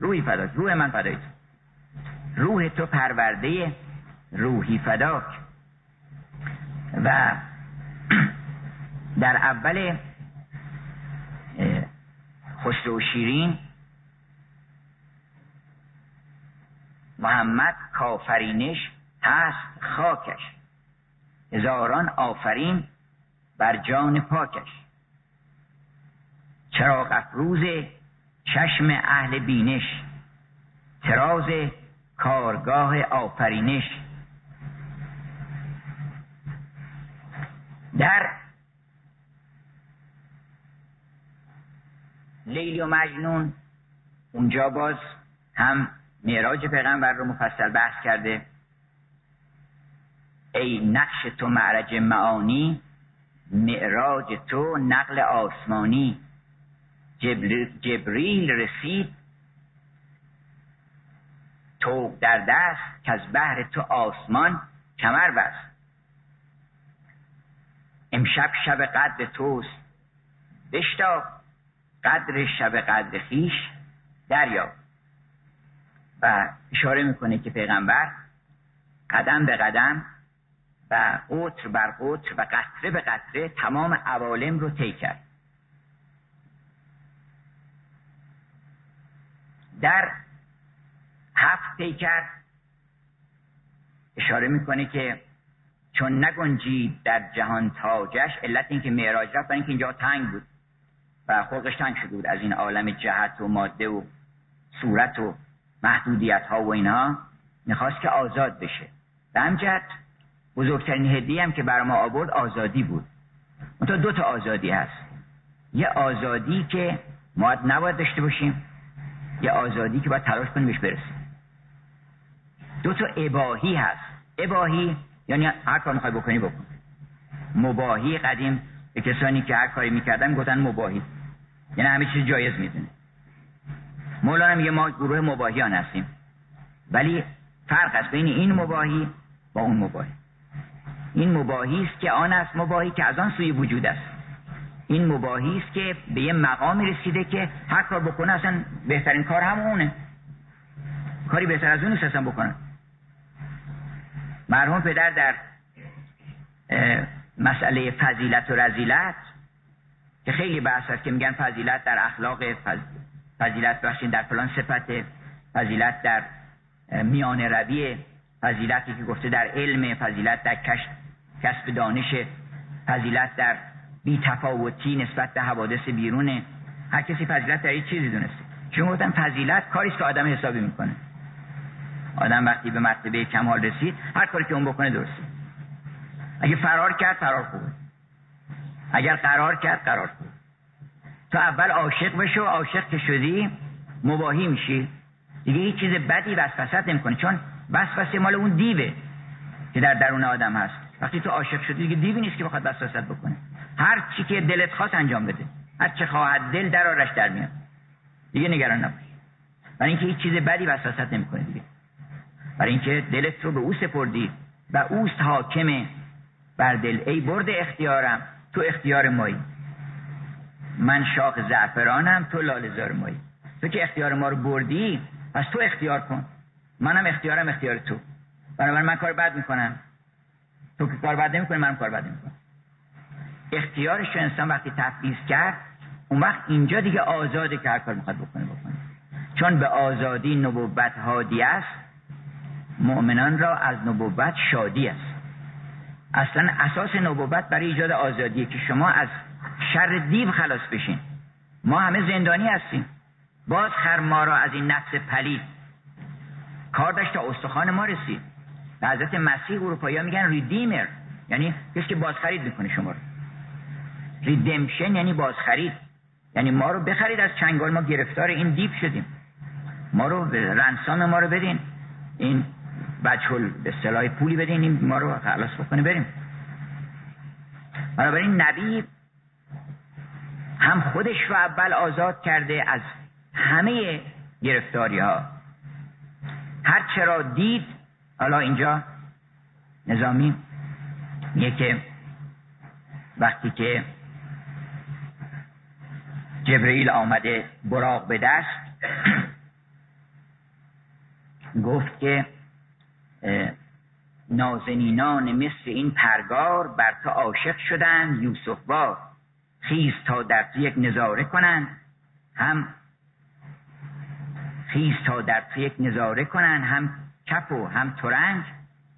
روحی فدا روح من فدای تو. روح تو پرورده روحی فداک. و در اول خسرو شیرین. محمد کافرینش هست خاکش. هزاران آفرین بر جان پاکش. چراغ افروز چشم اهل بینش. تراز کارگاه آفرینش. در لیلی و مجنون. اونجا باز هم معراج پیغمبر رو مفصل بحث کرده. ای نقش تو معرج معانی معراج تو نقل آسمانی. جبریل رسید. تو در دست که از بحر تو آسمان کمر بست. امشب شب قدر توست. بشتاب. قدر شب قدر خیش دریا و اشاره می‌کنه که پیغمبر قدم به قدم و قطر بر قطر و قطره به قطره تمام عوالم رو طی کرد. در هفت طی کرد. اشاره می‌کنه که چون نگنجید در جهان تاجش علت اینکه معراج رفت اینکه اینجا تنگ بود. خلقش تنگ شده بود از این عالم جهت و ماده و صورت و محدودیت ها و اینها می‌خواست که آزاد بشه. به همجد بزرگترین هدیه هم که بر ما آورد آزادی بود. منتها دو تا آزادی هست. یه آزادی که ما نباید داشته باشیم یه آزادی که باید تلاش کنیم بهش برسیم. دو تا اباهی هست. اباهی یعنی هر کار می‌خوای بکنی بکن. مباهی قدیم به کسانی که هر کاری می‌کردن گفتن مباهی. یعنی همه چیز جایز می‌دونه. مولانا میگه ما گروه مباهیان هستیم. ولی فرق است بین این مباهی با اون مباهی. این مباهی است که آن است مباهی که از آن سوی وجود است. این مباهی است که به یه مقامی رسیده که هر کار بکنه اصلا بهترین کار همونه کاری بهتر از اون اصلا بکنه. مرحوم پدر در مسئله فضیلت و رزیلت که خیلی بحث است که میگن فضیلت در اخلاق فضیلت بخشین در فلان صفت فضیلت در میان روی فضیلتی که گفته در علم فضیلت در کسب دانش فضیلت در بی تفاوتی نسبت به حوادث بیرونه هر کسی فضیلت در این چیزی دونسته. چون گفتن فضیلت کاریست که آدم حسابی می‌کنه. آدم وقتی به مرتبه کمال رسید هر کاری که اون بکنه درسته. اگه فرار کرد فرار خوبه. اگر قرار کرد قرار خوبه تو اول عاشق بشو عاشق که شدی مباهی میشی. دیگه هیچ چیز بدی وسوسه نمی‌کنه چون وسوسه مال اون دیوه که در درون آدم هست. وقتی تو عاشق شدی دیگه دیوی نیست که بخواد وسوسه بکنه. هر چی که دلت خواست انجام بده. هر چه خواهد دل در آرش در میاد. دیگه نگران نباش. برای اینکه هیچ چیز بدی وسوسه نمی‌کنه دیگه. برای اینکه دلت رو به او سپردی و اوست حاکم بر دل. ای برد اختیارم. تو اختیار مایی. من شاخ زعفرانم تو لالزار مایی. تو که اختیار ما رو بردی پس تو اختیار کن. منم اختیارم اختیار تو. بنابراین من کار بد می‌کنم. تو که کار بد نمی‌کنی منم کار بد نمی‌کنم. اختیارش انسان وقتی تفویض کرد اون وقت اینجا دیگه آزاده که هر کار می‌خواد بکنه بکنه. چون به آزادی نبوت هادی است مؤمنان را از نبوت شادی است. اصلا اساس نبوت برای ایجاد آزادیه که شما از شر دیو خلاص بشین. ما همه زندانی هستیم. باز خر ما را از این نفس پلید. کار داشت تا استخوان ما رسید. به حضرت مسیح اروپایی میگن ریدیمر. یعنی کسی که بازخرید می‌کنه شما رو. ریدمشن یعنی بازخرید. یعنی ما رو بخرید از چنگال. ما گرفتار این دیو شدیم. ما رو رنسام ما رو بدین. این بچهل به صلاح پولی بدین این ما رو خلاص بکنه بریم. بنابراین نبی هم خودش رو اول آزاد کرده از همه گرفتاری ها هر چرا دید حالا اینجا نظامی میگه که وقتی که جبرئیل آمده براغ به دست گفت که نازنینان مثل این پرگار بر تو عاشق شدند یوسف بار خیز تا در تو یک نظاره کنند هم خیز تا در تو یک نظاره کنند هم کف و هم ترنج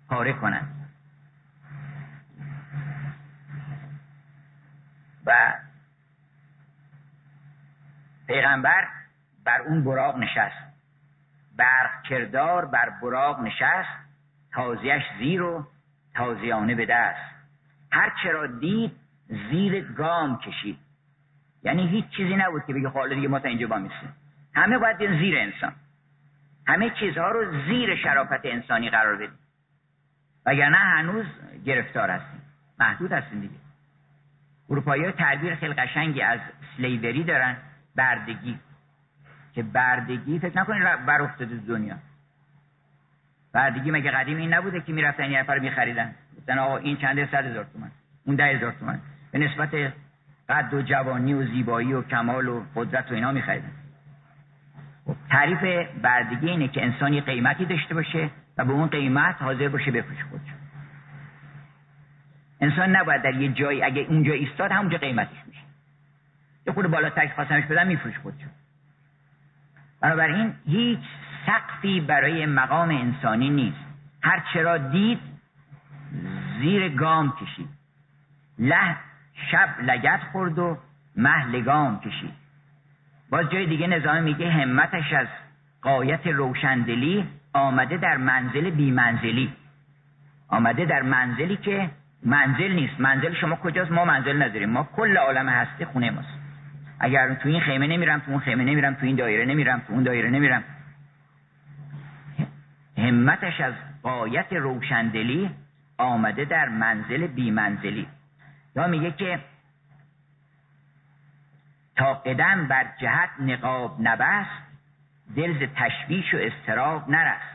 پاره کنند و پیغمبر بر اون براغ نشست. برق کردار بر براغ نشست. تازیش زیر و تازیانه به دست. هر چرا دید زیر گام کشید. یعنی هیچ چیزی نبود که بگه حالا خب دیگه ما تا اینجا با میسیم همه باید زیر انسان. همه چیزها رو زیر شرافت انسانی قرار بدیم. وگرنه هنوز گرفتار هستیم. محدود هستیم دیگه. اروپایی ها تعبیر خیلی قشنگی از سلیوری دارن بردگی. که بردگی فکر نکنید بر افتاده دنیا. بردگی مگه قدیم این نبوده که می‌رفتن یه نفر میخریدن؟ گفتن آقا این چند صد هزار تومن اون ده هزار تومن به نسبت قد و جوانی و زیبایی و کمال و قدرت و اینا میخریدن. خب تعریف بردگی اینه که انسانی قیمتی داشته باشه و به اون قیمت حاضر باشه بفروش خودش. انسان نباید در یه جایی اگه اونجا ایستاد همونجا قیمتش میشه. یه خود بالا تک خواستمش بدم میفروش خودش. بنابراین هیچ سقفی برای مقام انسانی نیست. هر چرا دید زیر گام کشید. له شب لگت خورد و مه لگام کشید. باز جای دیگه نظام میگه همتش از قایت روشندلی آمده در منزل بی منزلی آمده در منزلی که منزل نیست. منزل شما کجاست؟ ما منزل نداریم. ما کل عالم هستی خونه ماست. اگر تو این خیمه نمیرم تو اون خیمه نمیرم تو این دایره نمیرم تو اون دایره نمیرم. همتش از قایت روشندلی آمده در منزل بی منزلی یا میگه که تا قدم بر جهت نقاب نبست دلز تشویش و استراب نرست.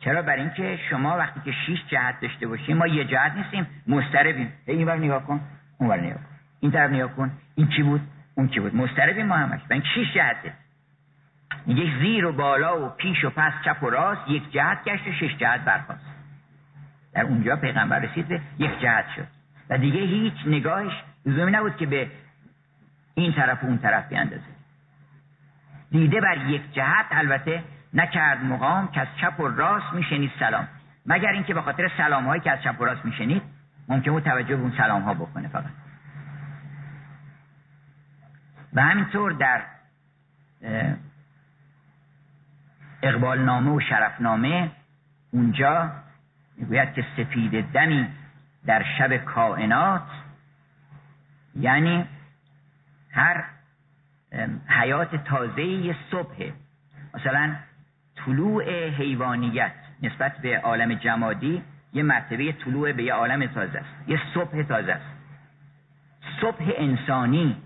چرا؟ بر اینکه شما وقتی که شیش جهت داشته باشیم ما یه جهت نیستیم مستربیم این بر نگاه کن اون بر نگاه کن. این طرف نگاه کن. این کی بود؟ اون کی بود؟ مستربیم ما همش. برای شیش جهته. میگه زیر و بالا و پیش و پس چپ و راست یک جهت گشت و شش جهت برخواست در اونجا پیغمبر رسید به یک جهت شد. و دیگه هیچ نگاهش لزومی نبود که به این طرف و اون طرف بیاندازه. دیده بر یک جهت البته نکرد مقام که از چپ و راست میشنید سلام. مگر اینکه به خاطر سلام هایی که از چپ و راست میشنید ممکن بود توجه به اون سلام ها بکنه فقط. و همینطور در اقبال نامه و شرفنامه اونجا می‌گوید که سپید دمی در شب کائنات یعنی هر حیات تازه صبح. مثلا طلوع حیوانیت نسبت به عالم جمادی یه مرتبه طلوع به یه عالم تازه است. یه صبح تازه است. صبح انسانی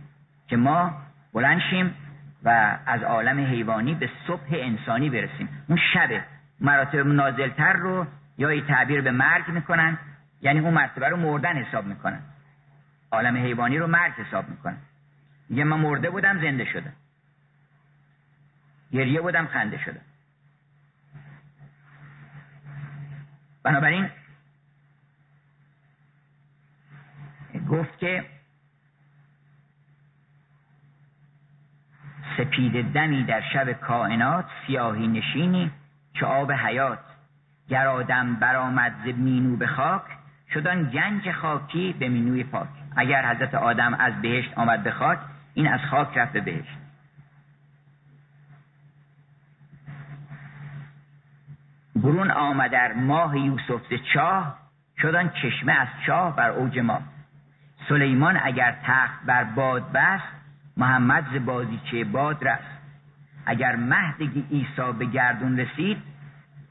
که ما بلنشیم و از عالم حیوانی به صبح انسانی برسیم. اون شبه مراتب نازلتر رو یا تعبیر به مرگ می‌کنن یعنی اون مرتبه رو مردن حساب می‌کنن. عالم حیوانی رو مرگ حساب می‌کنن. میگه من مرده بودم زنده شدم. گریه بودم خنده شدم. بنابراین گفت که سپید دمی در شب کائنات سیاهی نشینی چه آب حیات. گر آدم برآمد ز مینو به خاک شدن گنج خاکی به مینوی پاک. اگر حضرت آدم از بهشت آمد به خاک این از خاک رفت به بهشت. برون آمد در ماه یوسف ز چاه شدن چشمه از چاه بر اوج ما. سلیمان اگر تخت بر باد بست محمد ز بازیچه باد رست اگر مهد عیسی به گردون رسید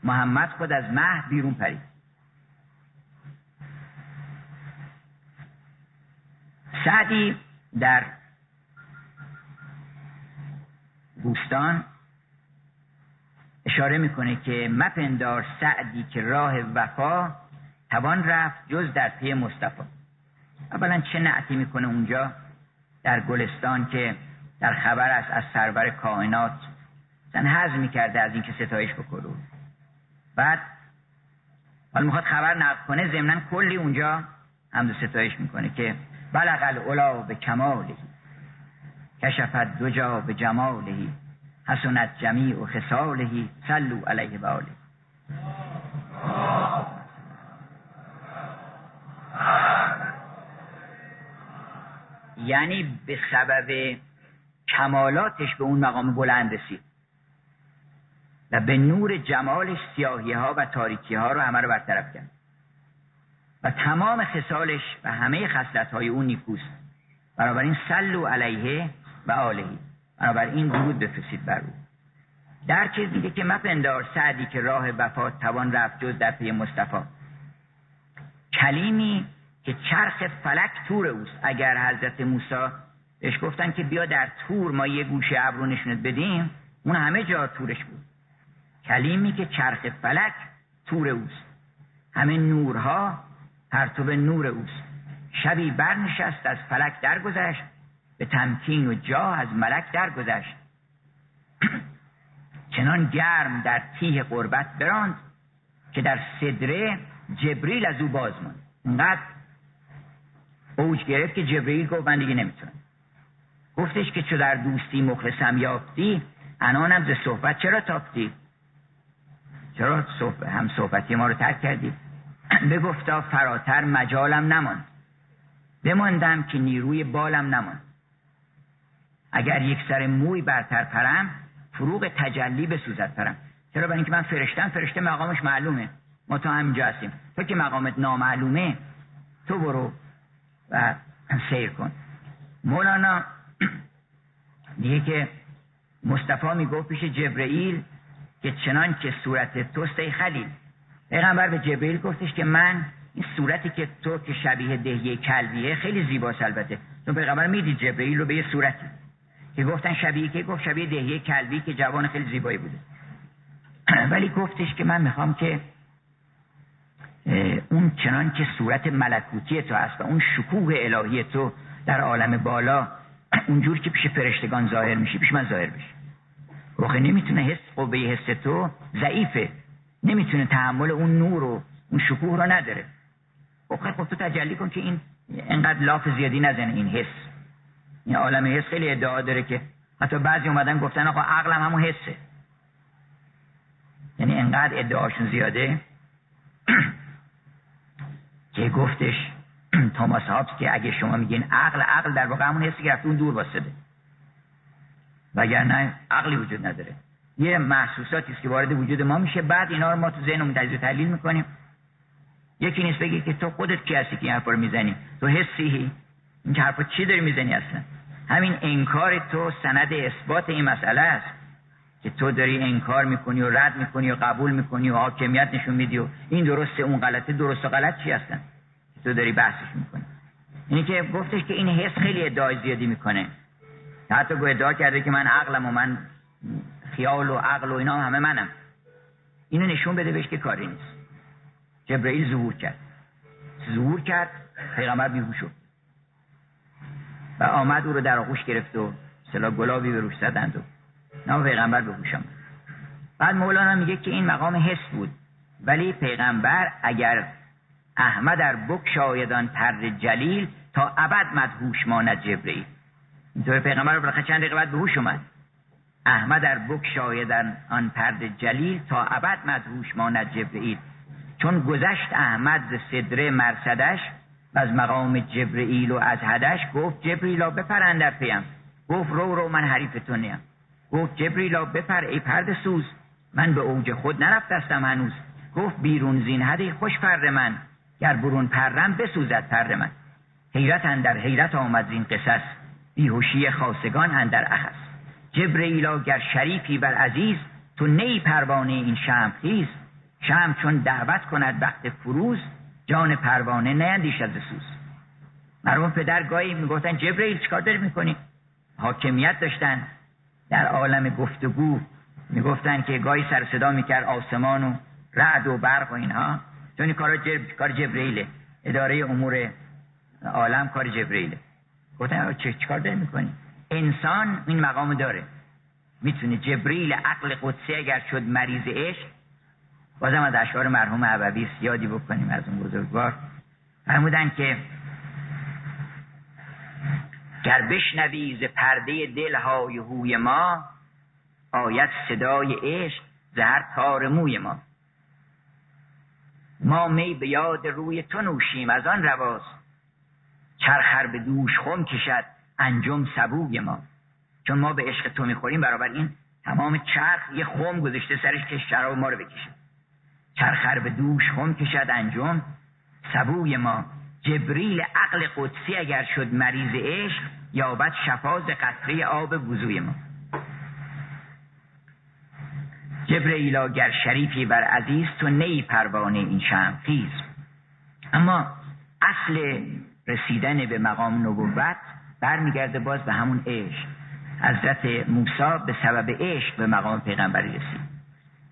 محمد خود از مهد بیرون پرید. سعدی در بوستان اشاره می‌کنه که مپندار سعدی که راه وفا توان رفت جز در پی مصطفی. اولا چه نعتی می‌کنه اونجا؟ در گلستان که در خبر است از سرور کائنات زن حض می‌کرده از اینکه ستایش بکنه بعد حالا می‌خواد خبر نقل کنه ضمنا کلی اونجا هم ستایش می‌کنه که بلغ العلا به کمالهی کشفت دو جا به جمالهی حسنت جمیع و خسالهی سلو علیه و یعنی به سبب کمالاتش به اون مقام بلند رسید. و به نور جمالش سیاهی ها و تاریکی ها رو همه رو برطرف کرد. و تمام خصالش و همه خصلت های اون نیکوست. بنابراین سلو علیه و آلهی بنابراین درود بفرستید بر او. در چیز دیگه که مپندار سعدی که راه وفات توان رفت جز در پی مصطفی. کلیمی که چرخ فلک تور اوست. اگر حضرت موسی بهش گفتن که بیا در تور ما یه گوشه ابرو نشونت بدیم اون همه جا تورش بود. کلیمی که چرخ فلک تور اوست. همه نورها پرتو نور اوست. شبی برنشست از فلک درگذشت. به تمکین و جا از ملک درگذشت. چنان گرم در تیه قربت براند که در صدره جبریل از او باز ماند. اوج گرفت که جبریل گفت من دیگه نمی‌تونم. گفتش که چو در دوستی مخلصم یافتی انانم ز صحبت چرا تاپتی؟ چرا هم صحبتی ما رو ترک کردی؟ بگفتا فراتر مجالم نماند. بماندم که نیروی بالم نماند. اگر یک سر موی برتر پرم فروغ تجلی بسوزد پرم. چرا؟ برای اینکه من فرشتم فرشته مقامش معلومه. ما تا همینجا هستیم. تو که مقامت نامعلومه تو برو. و سیر کن. مولانا میگه که مصطفی می‌گفت پیش جبرئیل که چنان که صورت توست ای خلیل. پیغمبر به جبرئیل گفتش که من این صورتی که تو که شبیه دهیه کلبیه خیلی زیباست البته. چون پیغمبر می‌دید جبرئیل رو به یه صورتی. که گفتن شبیه که گفت شبیه دهیه کلبی که جوان خیلی زیبایی بوده. ولی گفتش که من می‌خوام که اون چنان که صورت ملکوتی تو هست و اون شکوه الهی تو در عالم بالا اونجور که پیش فرشتگان ظاهر میشی پیش من ظاهر بشی واقعا نمی‌تونه حس قوه حس تو ضعیفه. نمی‌تونه تحمل اون نور و اون شکوه رو نداره. خب خب تو تجلی کن که این انقدر لاف زیادی نزنه این حس. این عالم حس خیلی ادعا داره که حتی بعضی اومدن گفتن آقا عقلم همون حسه. یعنی انقدر ادعاشون زیاده که گفتش توماس هابس که اگه شما میگین عقل عقل در واقع همون حسی که رفته اون دور واسده. وگرنه عقلی وجود نداره. یه محسوساتی است که وارد وجود ما میشه. بعد اینا رو ما تو ذهنمون تجزیه تحلیل می‌کنیم. یکی نیست بگی که تو خودت کی هستی که این حرفا رو می‌زنی؟ تو حسی این حرفا چی داری می‌زنی اصلا؟ همین انکار تو سند اثبات این مسئله است. که تو داری انکار می‌کنی و رد می‌کنی و قبول می‌کنی و حاکمیت نشون میدی و این درسته اون غلطه درست و غلط چی هستن؟ تو داری بحثش می‌کنی. اینی که گفتش که این حس خیلی ادعای زیادی می‌کنه. حتی گو ادعا کرده که من عقلم و من خیال و عقل و اینا همه منم. اینو نشون بده بهش که کاری نیست. جبرئیل ظهور کرد. ظهور کرد پیغمبر بیهوش شد. و آمد او رو در آغوش گرفت و سلا گلابی به روش زدند و نام پیغمبر به بعد مولانا میگه که این مقام حس بود. ولی پیغمبر اگر احمد در بک شایدان پر جلیل تا ابد مدهوش ماند جبرئیل اینطور پیغمبر رو بالاخره چند دقیقه بعد به هوش اومد. احمد در بک شایدن آن پرد جلیل تا ابد مدهوش ماند جبرئیل چون گذشت احمد ز صدره مرصدش و از مقام جبرئیل و از هدش گفت جبریلا بپر در پیم. گفت رو رو من حریف تو نیم. گفت جبریلا بپر ای پرد سوز. من به اوج خود نرفتستم هنوز. گفت بیرون زین هدی خوش پر من. گر برون پرم بسوزد پر من. حیرت اندر حیرت آمد زین قصص. بیهوشی خاصگان اندر اخص جبریلا گر شریفی بر عزیز تو نی پروانه این شم خیز. شم چون دعوت کند وقت فروز جان پروانه نیندیش از سوز. مرحوم پدر گاهی می‌گفتن جبریل چیکار داری می‌کنی؟ حاکمیت داشتن. در عالم گفتگو می‌گفتن که گاهی سر صدا می‌کرد آسمان و رعد و برق و اینها. چون کار جب... کار جبرئیله اداره امور عالم کار جبرئیله گفتن چه کار داری می‌کنی انسان این مقام داره. می‌تونه جبریل عقل قدسی اگر شد مریض عشق بازم از اشعار مرحوم عبوی یادی بکنیم از اون بزرگوار. فرمودن که گر بشنوی ز پرده دل های هوی ما آید صدای عشق زهر تار موی ما. ما می به یاد روی تو نوشیم از آن رواست. چرخر به دوش خم کشد انجم سبوی ما. چون ما به عشق تو می‌خوریم برابر این تمام چرخ یه خم گذاشته سرش که شراب ما رو بکشه. چرخر به دوش خم کشد انجم سبوی ما. جبریل عقل قدسی اگر شد مریض عشق یابد شفاز قطره آب وضوی ما. جبرئیلا گر شریفی بر عزیز تو نی پروانه این شم خیز. اما اصل رسیدن به مقام نبوت برمیگرده باز به همون عشق. حضرت موسی به سبب عشق به مقام پیغمبری رسید.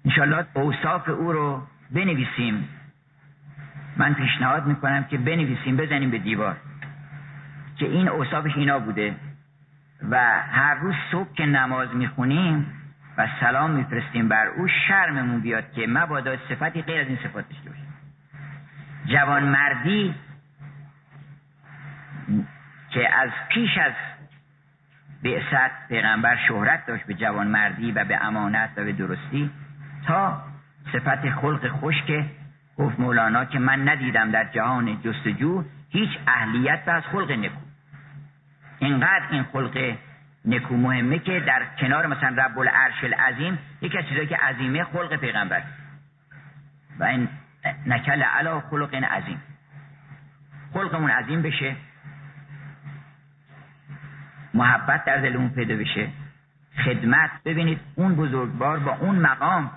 انشالله اوصاف او رو بنویسیم. من پیشنهاد می‌کنم که بنویسیم بزنیم به دیوار. که این اوصافش اینا بوده. و هر روز صبح که نماز می‌خونیم و سلام میفرستیم بر او شرممون بیاد که مبادا صفتی غیر از این صفات داشته باشه جوان مردی که از پیش از بعثت پیغمبر شهرت داشت به جوان مردی و به امانت و به درستی تا صفت خلق خوش که گفت مولانا که من ندیدم در جهان جستجو هیچ اهلیت و از خلق نکو. اینقدر این خلق نکو مهمه که در کنار مثلا رب العرش العظیم یکی از چیزایی که عظیمه خلق پیغمبر. و این نکل علا خلق عظیم. خلقمون عظیم بشه. محبت در دلمون پیدا بشه. خدمت. ببینید اون بزرگوار با اون مقام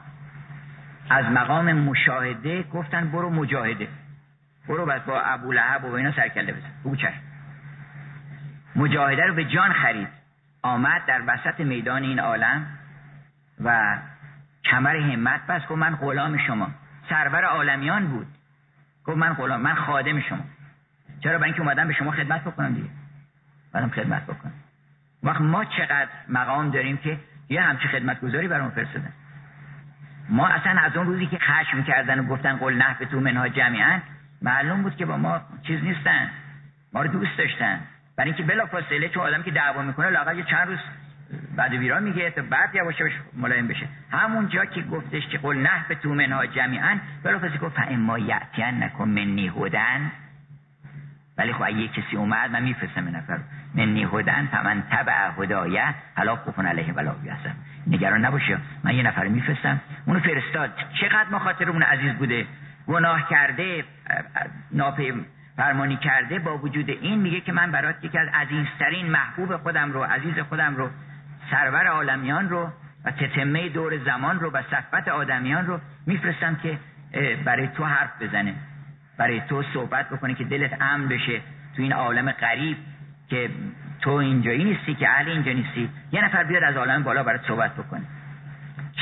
از مقام مشاهده گفتن برو مجاهده. برو بس با ابو لحب و اینا سرکله بزن. بگو مجاهده رو به جان خرید. آمد در وسط میدان این عالم و کمر همت بس گفت من غلام شما. سرور عالمیان بود. گفت من غلام من خادم شما. چرا؟ با اینکه اومدم به شما خدمت بکنم دیگه. بعدم خدمت بکنم وقت ما چقدر مقام داریم که یه همچی خدمتگذاری برام فرستادن. ما اصلا از اون روزی که خشم کردن و گفتن قل نه به تو منها جمعا معلوم بود که با ما چیز نیستن. ما رو دوست داشتن. برای اینکه بلا فاصله چون آدم که دعوا می‌کنه لاقل یه چند روز بعد ویرا میگه تا بعد یواش یواش ملایم بشه. همون جا که گفتش که قل نه به تو منها جمعا بلا فاصله گفت فاما یعتین نکن منی هدن. ولی خب اگه کسی اومد من میفرستم نفر. منی هدن فمن تبع هدایه حالا خوفون علیه ولا بیاسم نگران نباشه من یه نفر میفرستم. اونو فرستاد. چقدر ما خاطرمون عزیز بوده؟ گناه کرده ناپی فرمانی کرده با وجود این میگه که من برات یکی از عزیزترین محبوب خودم رو عزیز خودم رو سرور عالمیان رو و تتمه دور زمان رو و صفت آدمیان رو میفرستم که برای تو حرف بزنه برای تو صحبت بکنه که دلت امن بشه. تو این عالم غریب که تو اینجایی نیستی که اهل اینجا نیستی. یه نفر بیاد از عالم بالا برات صحبت بکنه.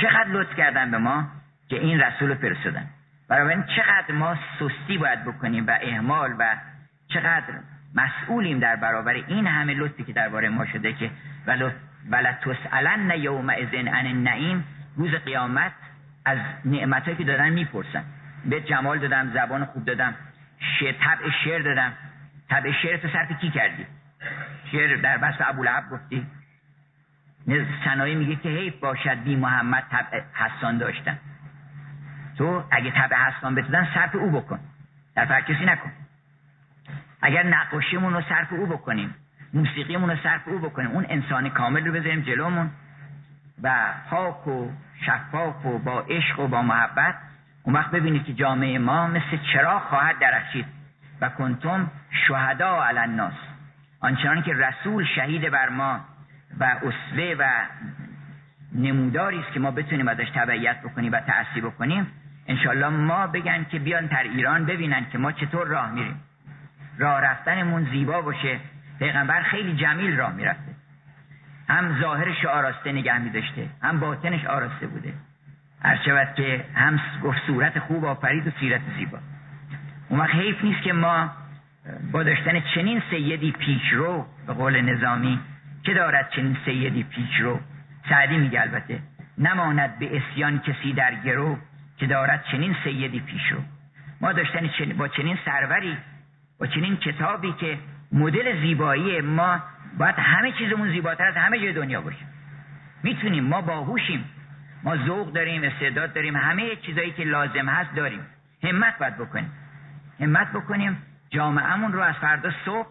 چقدر لطف کردن به ما که این رسول فرستادن. برای چقدر ما سستی باید بکنیم و اهمال و چقدر مسئولیم در برابر این همه لطفی که درباره ما شده که ولا تسالن یوم اذن عن النعیم. روز قیامت از نعمتایی که دادن می‌پرسن. به جمال دادم زبان خوب دادم شعر طبع شعر دادم. طبع شعر تو صرف کی کردی؟ شعر در بس ابوالعب گفتی سنایی میگه که حیف باشد بی محمد طبع حسان داشتن. تو اگه طبع حسان بتودن صرف او بکن. در کسی نکن. اگر نقاشیمون رو صرف او بکنیم موسیقیمون رو صرف او بکنیم اون انسان کامل رو بذاریم جلومون و پاک و شفاف و با عشق و با محبت اون وقت ببینید که جامعه ما مثل چرا خواهد درخشید و کنتم شهدا علی الناس. آنچنان که رسول شهید بر ما و اسوه و نموداری است که ما بتونیم ازش تبعیت بکنیم و تأثیر بکنیم انشالله ما بگن که بیان در ایران ببینن که ما چطور راه میریم. راه رفتنمون زیبا باشه. پیغمبر خیلی جمیل راه می‌رفته. هم ظاهرش آراسته نگه میداشته هم باطنش آراسته بوده. هرچود که هم گفت صورت خوب آفرید و سیرت زیبا. اون وقت حیف نیست که ما با داشتن چنین سیدی پیشرو به قول نظامی که دارد چنین سیدی پیشرو سعدی میگه البته نماند به اسیان کسی در گرو که دارد چنین سیدی پیشرو ما داشتن با چنین سروری با چنین کتابی که مدل زیبایی ما باید همه چیزمون زیباتر از همه جای دنیا باشه. می‌تونیم ما باهوشیم ما ذوق داریم استعداد داریم همه چیزایی که لازم هست داریم. همت باید بکنیم. همت بکنیم جامعهمون رو از فردا صبح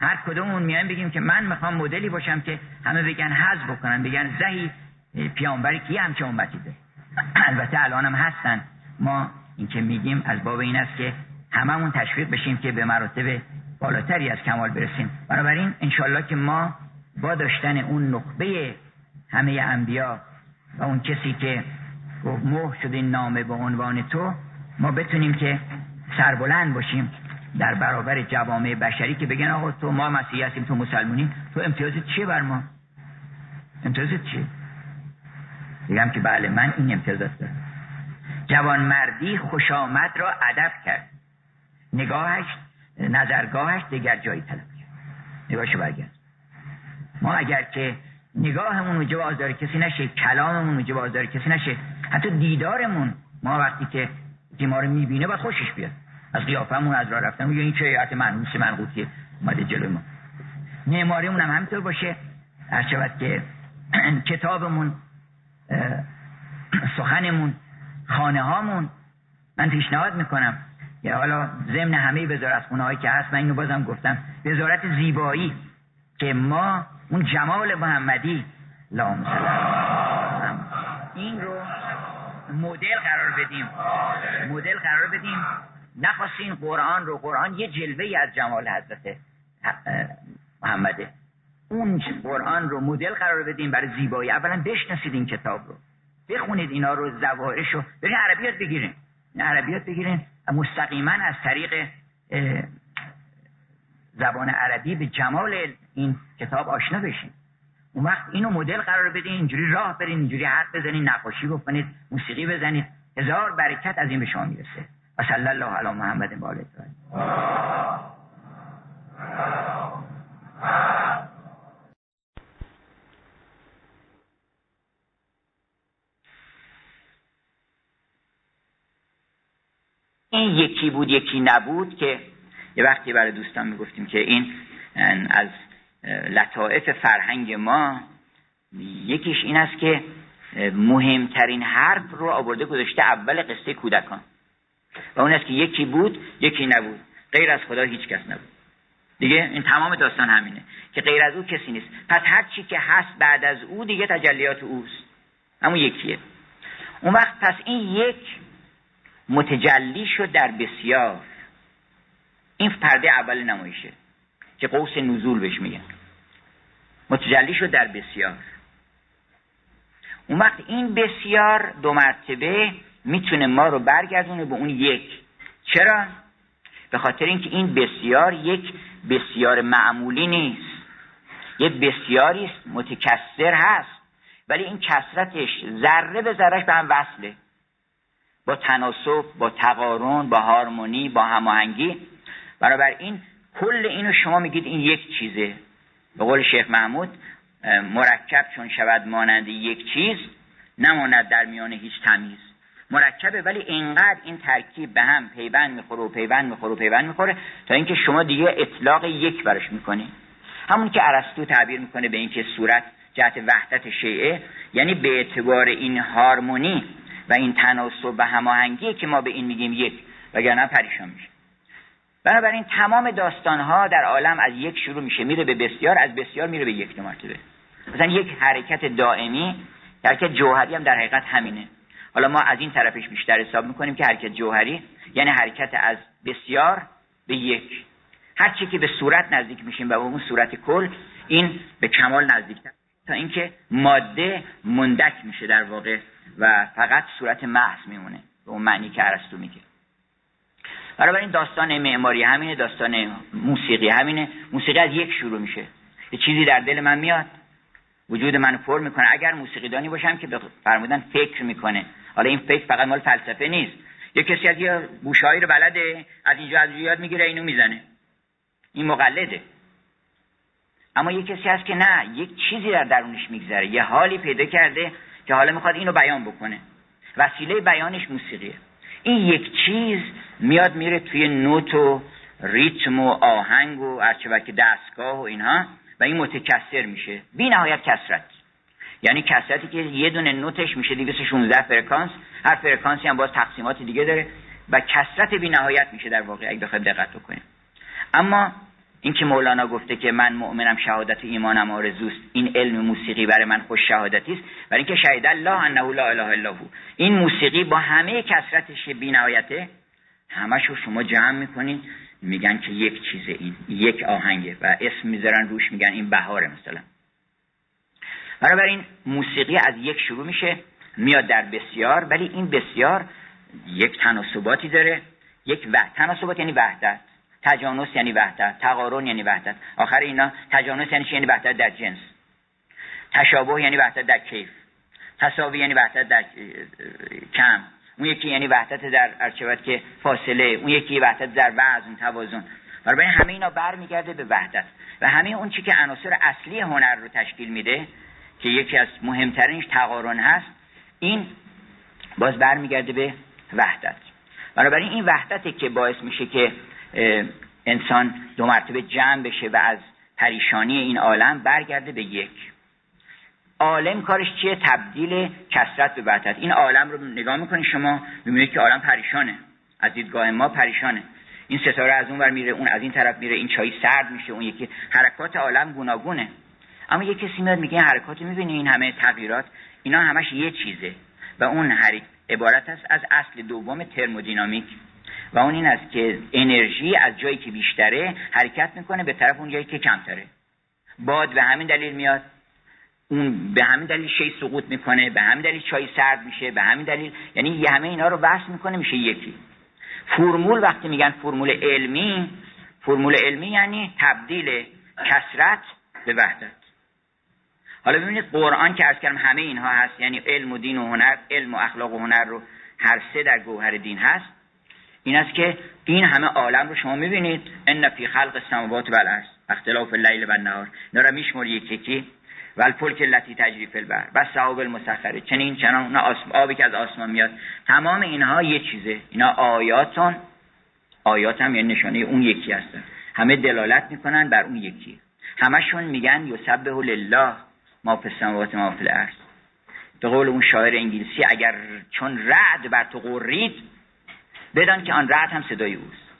هر کدومون میایم بگیم که من می‌خوام مدلی باشم که همه بگن حز بکنن بگن زهی پیامبری کی همچه امتی ده؟ البته الانم هستن. ما این که میگیم از باب این است که هممون تشویق بشیم که به مراتب بالاتری از کمال برسیم. بنابراین انشالله که ما با داشتن اون نخبه همه انبیا و اون کسی که مه شده این نامه به عنوان تو ما بتونیم که سربلند باشیم. در برابر جوامع بشری که بگن آقا تو ما مسیحی هستیم تو مسلمونی تو امتیازت چیه بر ما؟ امتیازت چیه؟ بگم که بله من این امتیازات دارم. جوان مردی خوش آمد را ادب کرد. نگاهش نظرگاهش دیگر جایی طلب کرد. نگاهشو برگرد. ما اگر که نگاهمون باز داره کسی نشه کلاممون باز داره کسی نشه حتی دیدارمون ما وقتی که رو می‌بینه باید خوشش بیاد. از قیافمون از راه رفتن. میگه این چه حتی منحوس منقوطی اومده جلوی ما. معماریمون هم همینطور باشه. هر که کتابمون سخنمون خانه هامون من پیشنهاد می‌کنم. یا حالا ضمن همه وزارت خونه که هست من اینو بازم گفتم. وزارت زیبایی که ما اون جمال محمدی لام این رو مدل قرار بدیم. مدل قرار بدیم. نخواستین قرآن رو قرآن یه جلوه از جمال حضرت محمده. اون قرآن رو مدل قرار بدیم برای زیبایی. اولا بشناسید این کتاب رو. بخونید اینا رو زوارش رو. برین عربیات بگیرین. عربیات بگیرین. مستقیما از طریق زبان عربی به جمال این کتاب آشنا بشین. اون وقت اینو مدل قرار بدین. اینجوری راه برین اینجوری حرف بزنین نقاشی بکنید موسیقی بزنید. هزار برکت از این به شما می‌رسه. و صلی الله علی محمد و این یکی بود یکی نبود که یه وقتی برای دوستان می‌گفتیم که این از لطائف فرهنگ ما یکیش این است که مهمترین حرف رو آورده گذاشته اول قصه کودکان. و اون است که یکی بود یکی نبود. غیر از خدا هیچ کس نبود. دیگه این تمام داستان همینه که غیر از او کسی نیست. پس هر چی که هست بعد از او دیگه تجلیات اوست. همون یکیه. اون وقت پس این یک متجلی شد در بسیار. این پرده اول نمایشه که قوس نزول بهش میگن. متجلی شد در بسیار. اون وقت این بسیار دو مرتبه می‌تونه ما رو برگردونه به اون یک. چرا؟ به خاطر اینکه این بسیار یک بسیار معمولی نیست. یه بسیاری است متکثر هست. ولی این کسرتش ذره به ذرهش به هم وصله. با تناسب با تقارن با هارمونی با هماهنگی. این کل اینو شما میگید این یک چیزه. به قول شیخ محمود مرکب چون شود مانند یک چیز نماند در میان هیچ تمیز. مرکبه ولی اینقدر این ترکیب به هم پیوند می‌خوره و پیوند می‌خوره و پیوند می‌خوره تا اینکه شما دیگه اطلاق یک برش می‌کنید همون که ارسطو تعبیر می‌کنه به اینکه صورت جهت وحدت شیعه یعنی به اعتبار این هارمونی و این تناسب و هماهنگی که ما به این میگیم یک وگرنه پریشان میشه. بنابراین تمام داستان ها در عالم از یک شروع میشه میره به بسیار از بسیار میره به یک مرتبه مثلا یک حرکت دائمی حرکت جوهری هم در حقیقت همینه. حالا ما از این طرفش بیشتر حساب می‌کنیم که حرکت جوهری یعنی حرکت از بسیار به یک. هر چی که به صورت نزدیک میشیم و به اون صورت کل این به کمال نزدیکتر. تا اینکه ماده مندک میشه در واقع و فقط صورت محض میمونه. به اون معنی که ارسطو میگه. این داستان معماری همینه داستان موسیقی همینه. موسیقی از یک شروع میشه. یه چیزی در دل من میاد. وجود منو پر می‌کنه. اگر موسیقیدانی باشم که فرمودن فکر می‌کنه. حالا این فکر فقط مال فلسفه نیست. یه کسی از یه بوشایی رو بلده از اینجا از یاد می‌گیره اینو می‌زنه. این مقلده. اما یه کسی هست که نه یک چیزی در درونش میگذره. یه حالی پیدا کرده که حالا می‌خواد اینو بیان بکنه. وسیله بیانش موسیقیه. این یک چیز میاد میره توی نوت و ریتم و آهنگ و که دستگاه و اینها و این متکثر میشه. بی نهایت کسرت یعنی کسرتی که یه دونه نوتش میشه 216 فرکانس هر فرکانسی هم باز تقسیمات دیگه داره و کسرت بی نهایت میشه در واقع اگه بخوایم دقت بکنیم. اما این که مولانا گفته که من مؤمنم شهادت ایمانم آرزوست این علم موسیقی برای من خوش شهادتی است. برای اینکه شهید الله انه لا اله الا هو. این موسیقی با همه کسرتش بی‌نهایته همشو شما جمع می‌کنین میگن که یک چیزه این یک آهنگه و اسم می‌ذارن روش میگن این بهاره مثلا. این موسیقی از یک شروع میشه میاد در بسیار ولی این بسیار یک تناسباتی داره. یک و... تناسبات یعنی وحدت. تجانس یعنی وحدت. تقارن یعنی وحدت. آخر اینا تجانس یعنی یعنی وحدت در جنس. تشابه یعنی وحدت در کیف. تساوی یعنی وحدت در کم. اون یکی یعنی وحدت در ارچوت که فاصله. اون یکی وحدت در وزن توازن. برای همه اینا برمیگرده به وحدت. و همه اون چی که عناصر اصلی هنر رو تشکیل میده که یکی از مهمترینش تقارن هست این باز برمیگرده به وحدت. بنابراین این وحدته که باعث میشه که انسان دو مرتبه جمع بشه و از پریشانی این عالم برگرده به یک. عالم کارش چیه؟ تبدیل کسرت به وحدت. این عالم رو نگاه می‌کنید شما می‌بینید که عالم پریشانه. از دیدگاه ما پریشانه. این ستاره از اون ور میره اون از این طرف میره این چای سرد میشه اون یکی حرکات عالم گوناگونه. اما یه کسی میاد میگه حرکات می‌بینی این همه تغییرات اینا همش یه چیزه. و اون عبارت است از اصل دوم ترمودینامیک. و اون این است که انرژی از جایی که بیشتره حرکت می‌کنه به طرف اون جایی که کمتره. باد به همین دلیل میاد اون به همین دلیل شی سقوط می‌کنه به همین دلیل چای سرد میشه به همین دلیل یعنی همه اینا رو وصل می‌کنه میشه یکی. فرمول وقتی میگن فرمول علمی فرمول علمی یعنی تبدیل کسرت به وحدت. حالا ببینید قرآن که از کردم همه اینها هست یعنی علم و دین و هنر علم و اخلاق و هنر رو هر سه در گوهر دین هست. این است که این همه عالم رو شما می‌بینید. ان فی خلق السماوات و الارض اختلاف اللیل و النهار. اینا میشمر یکی یکی. و الفلک التي تجری فی البحر. و المسخره چنین چنان آبی که از آسمان میاد. تمام اینها یه چیزه. اینا آیاتون آیات هم یعنی نشانه اون یکی هستن. همه دلالت می‌کنن بر اون یکی. همشون میگن یسبح لله. ما فی السماوات ما فی الارض. به قول اون شاعر انگلیسی اگر چون رعد بر تو قرید بدان که آن رعد هم صدای اوست.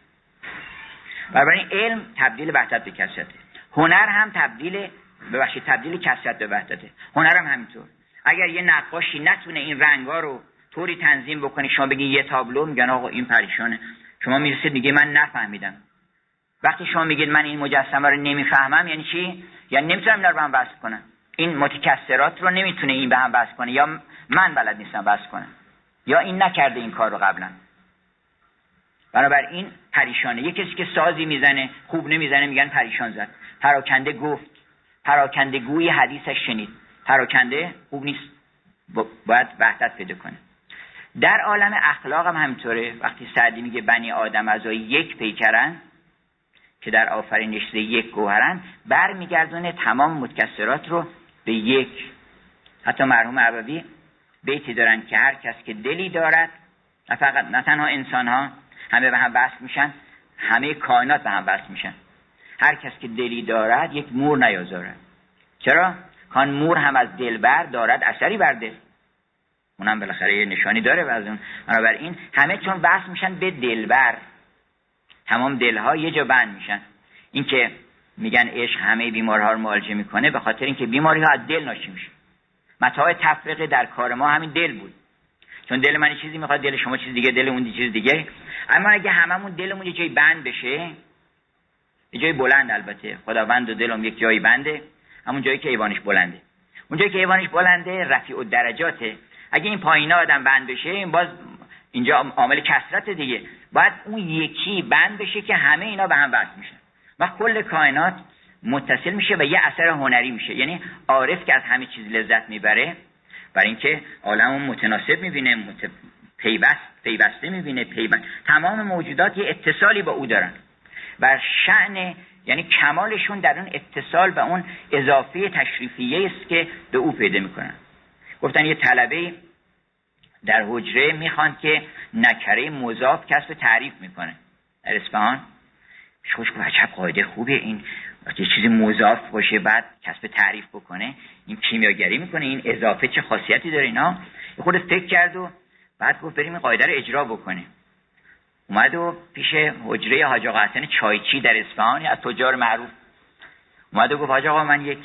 بنابراین علم تبدیل وحدت به کسرته. هنر هم تبدیل ببخشید تبدیل کسرت به وحدته. هنر هم همینطور. اگر یه نقاشی نتونه این رنگا رو طوری تنظیم بکنه شما بگید یه تابلو میگن آقا این پریشانه. شما می‌رسید میگه من نفهمیدم. وقتی شما میگید من این مجسمه رو نمی‌فهمم یعنی چی؟ یعنی نمی‌تونم اینا رو به هم وصل کنم. این متکثرات رو نمی‌تونه این به هم وصل کنه. یا من بلد نیستم وصل کنم. یا این نکرده این کار رو قبلا. بنابراین پریشانه. یه کسی که سازی می‌زنه خوب نمی‌زنه میگن پریشان زد. پراکنده گفت. پراکنده گوی حدیثش شنید. پراکنده خوب نیست. باید وحدت پیدا کنه. در عالم اخلاق هم همینطوره. وقتی سعدی میگه بنی آدم از یک پیکرن که در آفرینش یک گوهرن برمیگردونه تمام متکسرات رو به یک حتی مرحوم عربی بیتی دارن که هر کس که دلی دارد نه فقط نه تنها انسان ها همه به هم وصل میشن همه کائنات به هم وصل میشن. هر کس که دلی دارد یک مور نیازارد. چرا؟ کان مور هم از دلبر دارد اثری بر دل. اونم بالاخره یه نشانی داره و از اون. بنابراین همه چون وصل میشن به دلبر. تمام دلها یه جا بند میشن. اینکه میگن عشق همه بیمارها رو معالجه می‌کنه به خاطر اینکه بیماری ها از دل ناشی میشه. متاع تفرقه در کار ما همین دل بود. چون دل من چیزی می‌خواد دل شما چیز دیگه دل اون چیز دیگه. اما اگه هممون دلمون یه جایی بند بشه یه جای بلند البته. خداوند و دلم یک جایی بنده. همون جایی که ایوانش بلنده. اون جایی که ایوانش بلنده رفیع و درجاته اگه این پایین آدم بند بشه این باز اینجا عامل کسرت دیگه. باید اون یکی بند بشه که همه اینا به هم وصل میشن. و کل کائنات متصل میشه و یه اثر هنری میشه. یعنی عارف که از همه چیز لذت می‌بره برای اینکه عالم متناسب می‌بینه مت... پیوست پیوسته می‌بینه پیوست تمام موجودات یه اتصالی با او دارن. و شعن یعنی کمالشون در اون اتصال به اون اضافه تشریفیه است که به او پیدا می‌کنن. گفتن یه طلبه در حجره می‌خوان که نکره مضاف کسب تعریف می‌کنه. در اسفهان خوش گفت عجب قاعده خوبه. این یه چیزی مضاف باشه بعد کسب تعریف بکنه. این کیمیاگری می‌کنه این اضافه چه خاصیتی داره اینا. خود فکر کرد و بعد گفت بریم این قاعده رو اجرا بکنه. اومد و پیش حجره حاج آقا حسن چایچی در اصفهان از تجار معروف. اومد و گفت حاج آقا من یک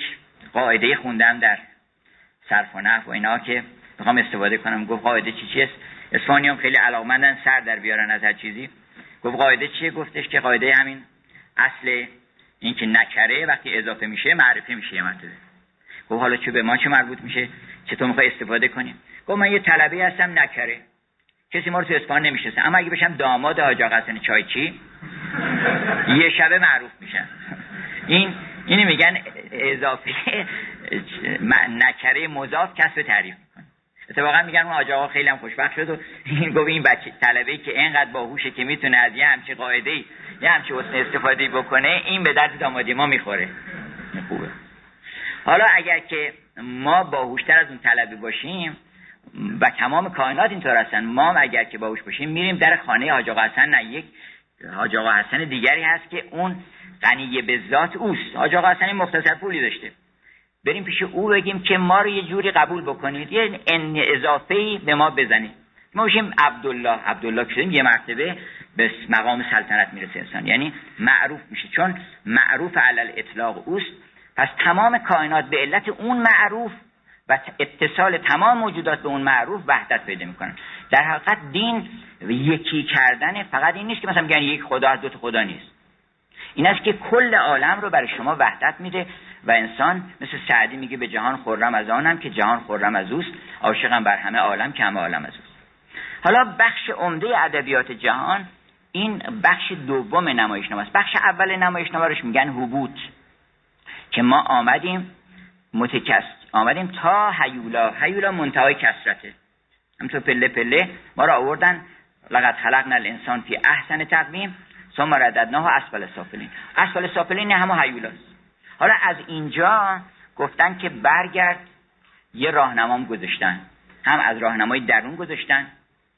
قاعده خوندم در صرف و نحو و اینا که می‌خوام استفاده کنم. گفت قاعده چی چیست؟ اصفهانی هم خیلی علاقمندن سر در بیارن از هر چیزی. گفت قاعده چیه؟ گفتش که قاعده همین اصل این که نکره وقتی اضافه میشه معرفی میشه یه مرتبه. گفت حالا چه به ما چه مربوط میشه؟ چطور می‌خوای استفاده کنیم؟ گفت من یه طلبه هستم نکره. کسی ما رو تو اسپان نمی‌شناسه. اما اگه بشم داماد حاج آقا حسن چایچی یه شبه معروف میشن. این اینی میگن اضافه نکره مضاف کسب تعریف. اتفاقا میگن اون آقا خیلی هم خوشبخت شد و این گفت این بچه طلبه که اینقدر باهوشه که می‌تونه از یه همچی قاعده یه همچه حسن استفاده بکنه این به درد دامادی ما می‌خوره. خوبه. حالا اگر که ما باهوشتر از اون طلبی باشیم و تمام کائنات اینطور هستن ما اگر که باهوش باشیم میریم در خانه حاج حسن نه یک حاج حسن دیگری هست که اون غنی به ذات اوست. حاج حسن مختصر پولی داشته. بریم پیش او بگیم که ما رو یه جوری قبول بکنید. یه ان اضافه ای به ما بزنید. ما بشیم عبدالله. عبدالله که یه مرتبه به مقام سلطنت می‌رسه انسان. یعنی معروف میشه. چون معروف علل اطلاق اوست. پس تمام کائنات به علت اون معروف و اتصال تمام موجودات به اون معروف وحدت پیدا می‌کنن. در حقیقت دین یکی کردن فقط این نیست که مثلا میگن یک خدا از دو تا خدا نیست. این است که کل عالم رو برای شما وحدت میده و انسان مثل سعدی میگه به جهان خرم از آنم که جهان خرم از اوست عاشقم بر همه عالم که همه عالم از اوست. حالا بخش عمده ادبیات جهان این بخش دوم نمایشنامه است. بخش اول نمایشنامه روش میگن حبوط که ما آمدیم متکس آمدیم تا هیولا هیولا منتهای کسرته. همطور پله پله ما را آوردن لقد خلقنا الانسان فی احسن تقویم. ثم رددناه اسفل سافلین اسفل سافلین همه هیولاست. حالا از اینجا گفتن که برگرد یه راهنمام گذاشتن. هم از راهنمای درون گذاشتن.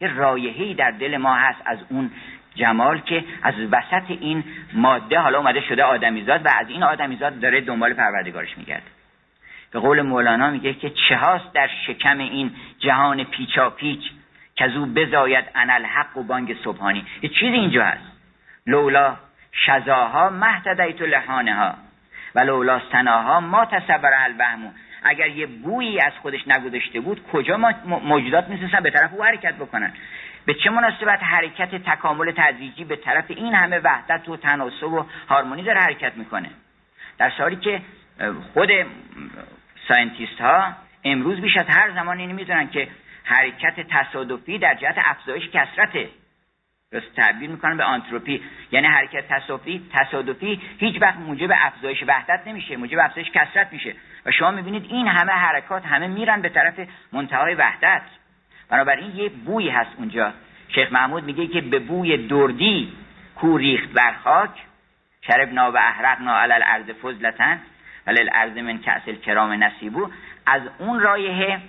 یه رایحه‌ای در دل ما هست از اون جمال که از وسط این ماده حالا اومده شده آدمیزاد و از این آدمیزاد داره دنبال پروردگارش میگرده. به قول مولانا میگه که چه هاست در شکم این جهان پیچا پیچ که از او بزاید انل حق و بانگ صبحانی. یه چیزی اینجا هست. لولا شزاها مهتدیت لحانه ها و لولا سناها ما تصور البهمو اگر یه بویی از خودش نگذاشته بود کجا موجودات می‌تونستن به طرف او حرکت بکنن؟ به چه مناسبت حرکت تکامل تدریجی به طرف این همه وحدت و تناسب و هارمونی داره حرکت می‌کنه؟ در حالی که خود scientist ها امروز بیش از هر زمان اینو می‌دونن که حرکت تصادفی در جهت افزایش کثرته درست تعبیر می‌کنن به آنتروپی. یعنی حرکت تصادفی تصادفی هیچ وقت موجب افزایش وحدت نمیشه موجب افزایش کثرت میشه. و شما می‌بینید این همه حرکات همه میرن به طرف منتهای وحدت. بنابراین یه بوی هست اونجا. شیخ محمود میگه که به بوی دردی کو ریخت بر خاک. شربنا و احرقنا علی الارض فضلتن ولی الارض من کسل کرام نصیبو. از اون رایه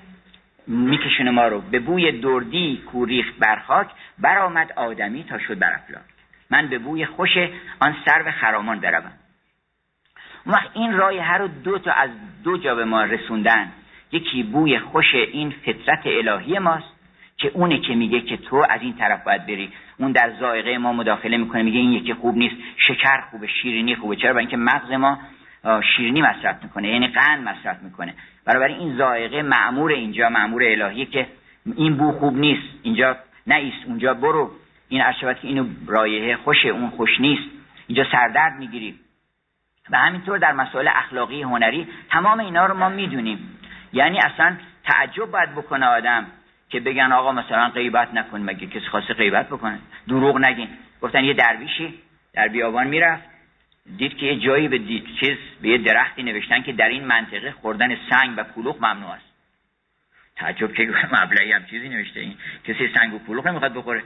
میکشونه ما رو. به بوی دردی کو ریخت بر خاک برآمد آدمی تا شد بر من به بوی خوش آن سرو خرامان بروم. وقت این رایه رو دو تا از دو جا به ما رسوندن. یکی بوی خوش این فطرت الهی ماست که اونه که میگه که تو از این طرف باید بری. اون در زائقه ما مداخله می‌کنه میگه این یکی خوب نیست. شکر خوبه شیرینی خوبه. چرا؟ برای اینکه مغز ما شیرینی مصرف می‌کنه یعنی قند مصرف می‌کنه. برای این زائقه معمور اینجا معمور الهی که این بو خوب نیست اینجا نیست اونجا برو. این عرشبت که اینو رایحه خوشه اون خوش نیست. اینجا سردرد می‌گیری. و همینطور در مسائل اخلاقی هنری تمام اینا رو ما می‌دونیم. یعنی اصلا تعجب باید بکنه آدم که بگن آقا مثلا غیبت نکن مگه کسی خواسته غیبت بکنه؟ دروغ نگین. گفتن یه درویشی در بیابان می‌رفت. دید که یه جایی به چیز به یه درختی نوشتن که در این منطقه خوردن سنگ و کلوخ ممنوع است. تعجب که مبلغی هم چیزی نوشته این. کسی سنگ و کلوخ نمی‌خواد بخوره.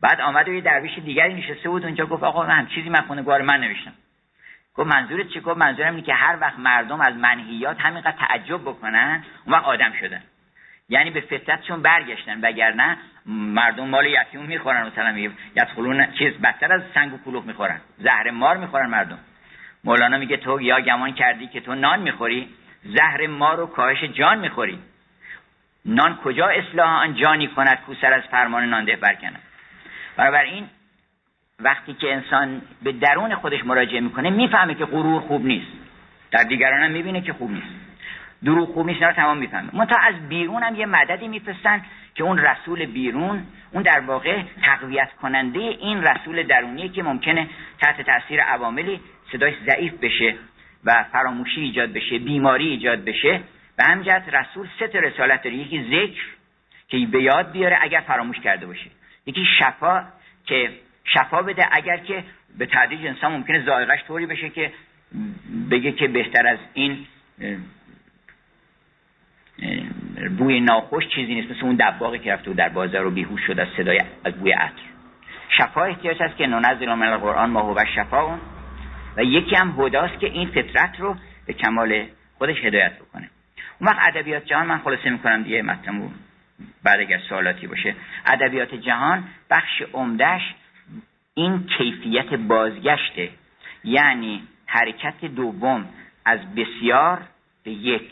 بعد آمد و یه درویش دیگری نشسته بود اونجا گفت آقا من چیزی من خونه من نوشتم. گفت منظورت چی؟ گفت منظورم اینه که هر وقت مردم از منهیات همینقدر تعجب بکنن اون وقت آدم شدن. یعنی به فطرتشون برگشتن وگرنه مردم مال یتیم می‌خورن مثلا یدخلون چیز بدتر از سنگ و کلوخ می‌خورن زهر مار می‌خورن مردم. مولانا میگه تو یا گمان کردی که تو نان می‌خوری زهر مار و کاهش جان می‌خوری. نان کجا اصلاح آن جانی کند کو سر از فرمان نانده برکنه؟ این وقتی که انسان به درون خودش مراجعه می‌کنه می‌فهمه که غرور خوب نیست. در دیگران هم می‌بینه که خوب نیست. دروغ خوب نیست تمام می‌فهمه. منتها از بیرون هم یه مددی میفرستن که اون رسول بیرون اون در واقع تقویت کننده این رسول درونی که ممکنه تحت تاثیر عواملی صداش ضعیف بشه و فراموشی ایجاد بشه بیماری ایجاد بشه. و همجد رسول سه تا رسالت داره. یکی ذکر که به یاد بیاره اگر فراموش کرده باشه. یکی شفا که شفا بده اگر که به تدریج انسان ممکنه ذائقش طوری بشه که بگه که بهتر از این بوی ناخوش چیزی نیست مثل اون دباغی که رفته و در بازار رو بیهوش شد از صدای از بوی عطر. شفا احتیاج هست که ننزل من القرآن ما هو شفا و یکی هم هداست که این فطرت رو به کمال خودش هدایت بکنه. اون وقت ادبیات جهان من خلاصه می‌کنم دیگه مطلب بعد اگر سوالاتی باشه. ادبیات جهان بخش عمدهش این کیفیت بازگشته. یعنی حرکت دوم از بسیار به یک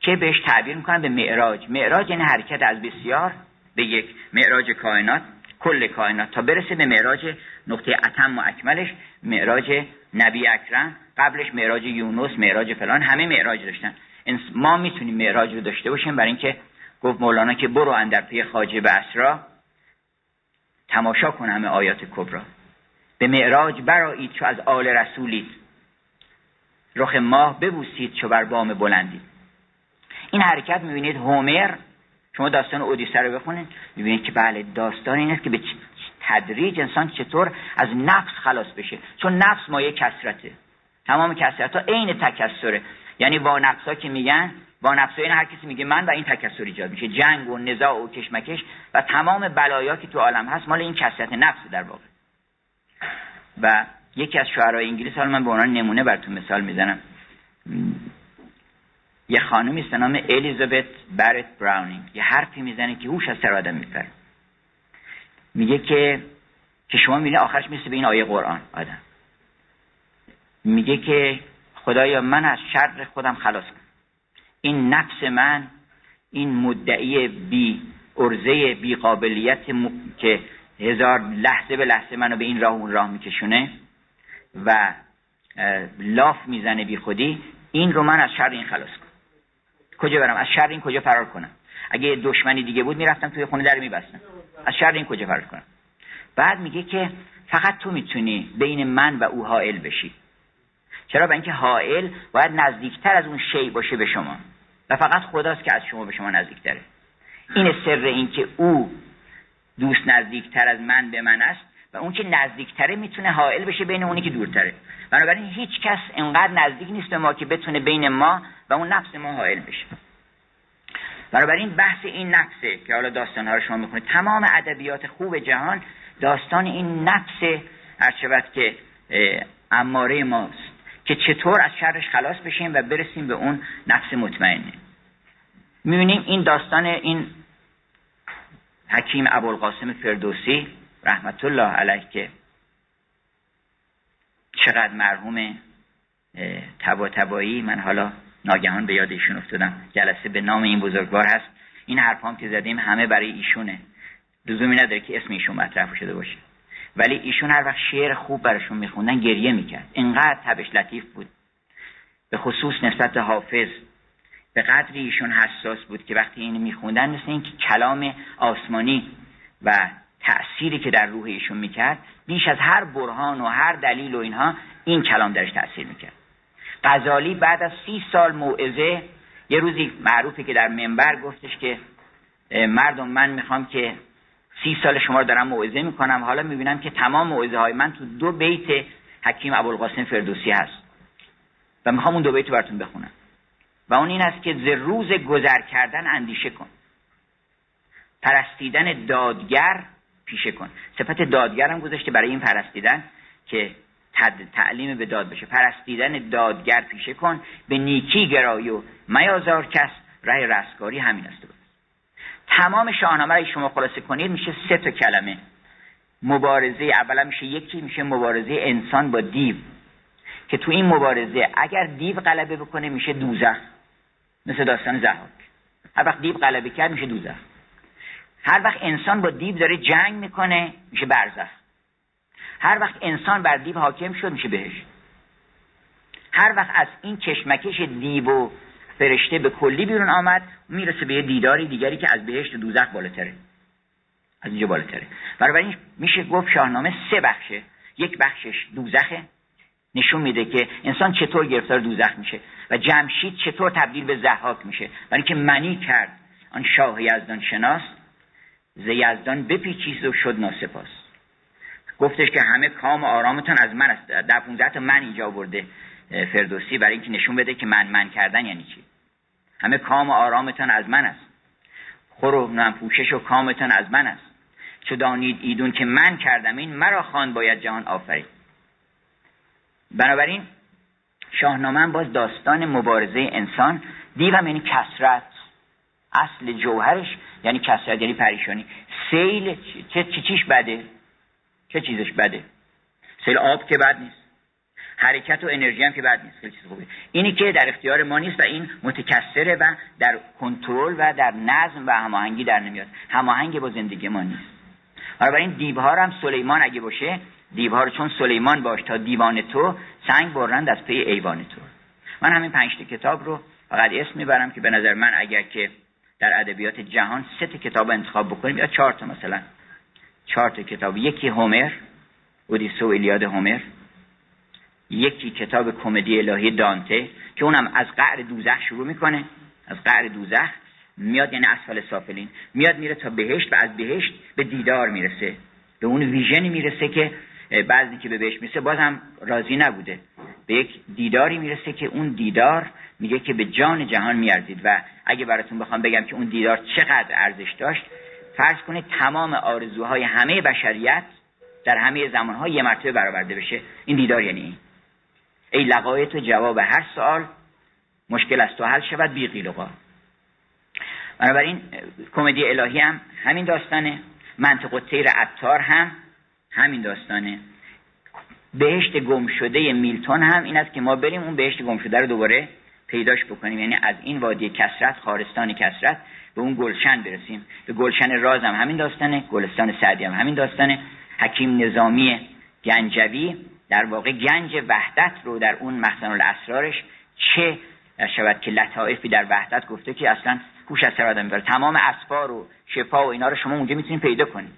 که بهش تعبیر می‌کنن به معراج. معراج یعنی حرکت از بسیار به یک معراج کائنات. کل کائنات. تا برسه به معراج نقطه اتم و اکملش معراج نبی اکرم قبلش معراج یونس معراج فلان همه معراج داشتن. ما می‌تونیم معراج رو داشته باشیم برای اینکه گفت مولانا که برو اندر پی خاجه به اسرا تماشا کن همه آیات کبرا. به معراج برایید چو از آل رسولید. رخ ماه ببوسید چو بر بام بلندید. این حرکت می‌بینید هومر شما داستان اودیسه رو بخونید می‌بینید که بله داستان این است که به تدریج انسان چطور از نفس خلاص بشه. چون نفس مایه کسرته تمام کسرت ها عین تکسره یعنی با نفس ها که میگن با نفس این هر کسی میگه من و این تکسر ایجاد میشه. جنگ و نزاع و کشمکش و تمام بلایا که تو عالم هست مال این کسرت نفس در واقع. و یکی از شعرهای انگلیس حالا من به عنوان نمونه براتون مثال می‌زنم. یه خانمی است نام الیزابت برت براونینگ. یه حرفی می‌زنه که هوش از سر آدم میپره میگه که که شما می‌بینید آخرش مثل به این آیه قرآن آدم. میگه که خدایا من از شر خودم خلاص کنم. این نفس من این مدعی بی ارزه بی قابلیت که هزار لحظه به لحظه منو به این راه اون راه میکشونه و لاف می‌زنه بی خودی این رو من از شر این خلاص کنم. کجا برم؟ از شر این کجا فرار کنم؟ اگه دشمنی دیگه بود می‌رفتم توی خونه در میبستم. از شر این کجا فرار کنم؟ بعد میگه که فقط تو می‌تونی بین من و او حائل بشی. چرا؟ به اینکه حائل باید نزدیکتر از اون شی باشه به شما. و فقط خداست که از شما به شما نزدیکتره. این سر این که او دوست نزدیکتر از من به من است و اون که نزدیکتره می‌تونه حائل بشه بین اونی که دورتره. بنابراین هیچ کس انقدر نزدیک نیست به ما که بتونه بین ما و اون نفس ما حائل بشه بنابراین بحث این نفسه که حالا داستانها رو شما می‌کنید تمام ادبیات خوب جهان داستان این نفس هرچه که اماره ماست که چطور از شرش خلاص بشیم و برسیم به اون نفس مطمئنه. می‌بینیم این داستان این حکیم ابوالقاسم فردوسی رحمت الله علیه که چقدر مرحوم تبا تبایی من حالا ناگهان به یاد ایشون افتادم. جلسه به نام این بزرگوار هست. این حرفام که زدیم همه برای ایشونه. لزومی نداره که اسم ایشون مطرح شده باشه. ولی ایشون هر وقت شعر خوب براشون میخوندن گریه می‌کرد. اینقدر تبش لطیف بود. به خصوص نسبت حافظ. به قدری ایشون حساس بود که وقتی اینو میخوندن مثل اینکه کلام آسمانی و تأثیری که در روح ایشون می‌کرد بیش از هر برهان و هر دلیل و اینها این کلام درش تأثیر می‌کرد. غزالی بعد از سی سال موعظه یه روزی معروفه که در منبر گفتش که مردم من می‌خوام که سی سال شما رو دارم موعظه می‌کنم. حالا می‌بینم که تمام موعظه های من تو دو بیت حکیم ابوالقاسم فردوسی هست. و می‌خوام اون دو بیت براتون بخونم. و اون این است که ز روز گذر کردن اندیشه کن. پرستیدن دادگر پیشه کن. صفت دادگر هم گذاشته برای این پرستیدن که تعلیم به داد بشه. پرستیدن دادگر پیشه کن به نیکی گرای و میازار کس. رای رستگاری همین است. تمام شاهنامه را شما خلاصه کنید میشه سه تا کلمه. مبارزه اولا میشه یکی میشه مبارزه انسان با دیو. که تو این مبارزه اگر دیو غلبه بکنه میشه دوزخ. مثل داستان زهاک هر وقت دیو غلبه کرد میشه دوزخ. هر وقت انسان با دیو داره جنگ می‌کنه میشه برزخ. هر وقت انسان بر دیو حاکم شد میشه بهش. هر وقت از این کشمکش دیو و فرشته به کلی بیرون آمد می‌رسه به یه دیداری دیگری که از بهشت و دوزخ بالاتره. از اینجا بالاتره. بنابراین میشه گفت شاهنامه سه بخشه. یک بخشش دوزخه. نشون میده که انسان چطور گرفتار دوزخ میشه و جمشید چطور تبدیل به زحاک میشه. برای اینکه منی کرد آن شاه یزدان شناس ز یزدان بپیچیز و شد ناسپاس. گفتش که همه کام و آرامتان از من است. در 15 تا من اینجا برده فردوسی برای اینکه نشون بده که من من کردن یعنی چی. همه کام و آرامتان از من است. خور و پوشش و کامتان از من است. چو دانید ایدون که من کردم این مرا خان باید جهان آفرید. بنابراین شاهنامه باز داستان مبارزه انسان. دیوم یعنی کسرت اصل جوهرش یعنی کسرت یعنی پریشانی. سیل چه چیش بده؟ چه چیزش بده؟ سیل آب که بد نیست. حرکت و انرژی هم که بد نیست. خیلی چیز خوبه. اینی که در اختیار ما نیست و این متکثره و در کنترل و در نظم و هماهنگی در نمیاد. هماهنگ با زندگی ما نیست. این دیوها هم سلیمان اگه باشه دیوها رو چون سلیمان باش تا دیوان تو سنگ برند از پی ایوان تو. من همین پنج کتاب رو فقط اسم می‌برم که به نظر من اگر که در ادبیات جهان سه کتاب انتخاب بکنیم یا چهار تا مثلا. چهار تا کتاب. یکی هومر اودیسه و الیاد هومر. یکی کتاب کمدی الهی دانته که اونم از قعر دوزخ شروع می‌کنه. از قعر دوزخ میاد یعنی اسفل سافلین میاد میره تا بهشت و از بهشت به دیدار می‌رسه. به اون ویژنی می‌رسه که بعضی که به بهشت می‌رسه باز هم راضی نبوده. به یک دیداری می‌رسه که اون دیدار میگه که به جان جهان میارزید. و اگه براتون بخوام بگم که اون دیدار چقدر ارزش داشت فرض کنید تمام آرزوهای همه بشریت در همه زمانها یه مرتبه برآورده بشه. این دیدار یعنی ای لقای تو جواب هر سوال مشکل از تو حل شود بی قیل و بنابراین کمدی الهی هم همین داستانه. منطق تیر عطار هم همین داستانه. بهشت گم شده میلتون هم این است که ما بریم اون بهشت گم شده رو دوباره پیداش بکنیم. یعنی از این وادی کسرت خارستان کسرت به اون گلشن برسیم. به گلشن راز هم همین داستانه گلستان سعدی هم همین داستانه. حکیم نظامی گنجوی در واقع گنج وحدت رو در اون مخزن الاسرارش چه شود که لطائفی در وحدت گفته که اصلا هوش از سر آدم تمام اسفار و شفا و اینا رو شما اونجا می‌تونید پیدا کنید.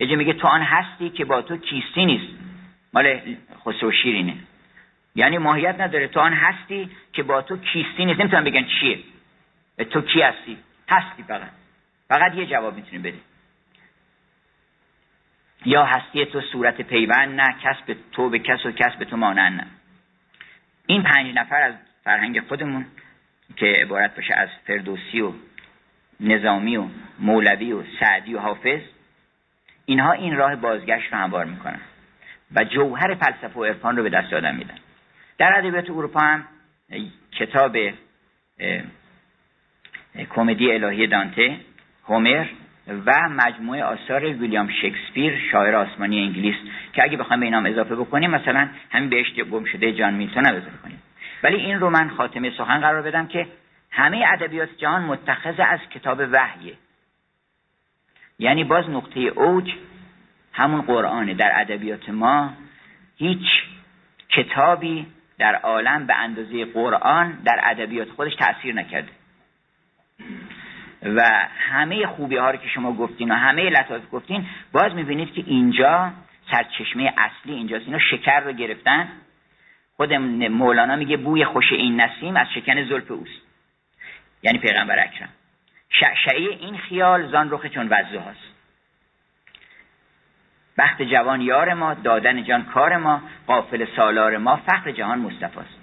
یه میگه تو آن هستی که با تو کیستی نیست. مال خسرو شیرینه. یعنی ماهیت نداره. تو آن هستی که با تو کیستی نیست. نمی‌تونم بگن چیه. تو کی هستی؟ هستی فقط. فقط یه جواب می‌تونی بدی یا هستی تو صورت پیوند نه کسب تو به کس و کس به تو مانند نه. این پنج نفر از فرهنگ خودمون که عبارت باشه از فردوسی و نظامی و مولوی و سعدی و حافظ اینها این راه بازگشت رو هموار می‌کنن و جوهر فلسفه و عرفان رو به دست آدم میدن. در ادبیات اروپا هم کتاب کمدی الهی دانته هومر و مجموعه آثار ویلیام شکسپیر شاعر آسمانی انگلیس که اگه بخوایم به اینام اضافه بکنیم مثلا همین بهشت گم شده جان میلتون اضافه کنیم. ولی این رو من خاتمه سخن قرار بدم که همه ادبیات جهان متخذ از کتاب وحیه. یعنی باز نقطه اوج همون قرآنه. در ادبیات ما هیچ کتابی در عالم به اندازه قرآن در ادبیات خودش تاثیر نکرده. و همه خوبی ها رو که شما گفتین و همه لطایف گفتین باز می‌بینید که اینجا سرچشمه اصلی اینجاست. اینا شکر رو گرفتن. خود مولانا میگه بوی خوش این نسیم از شکن زلف اوست. یعنی پیغمبر اکرم. شعشعه این خیال زان رخ چون وزه هاست. بخت جوان یار ما دادن جان کار ما قافل سالار ما فخر جهان مصطفاست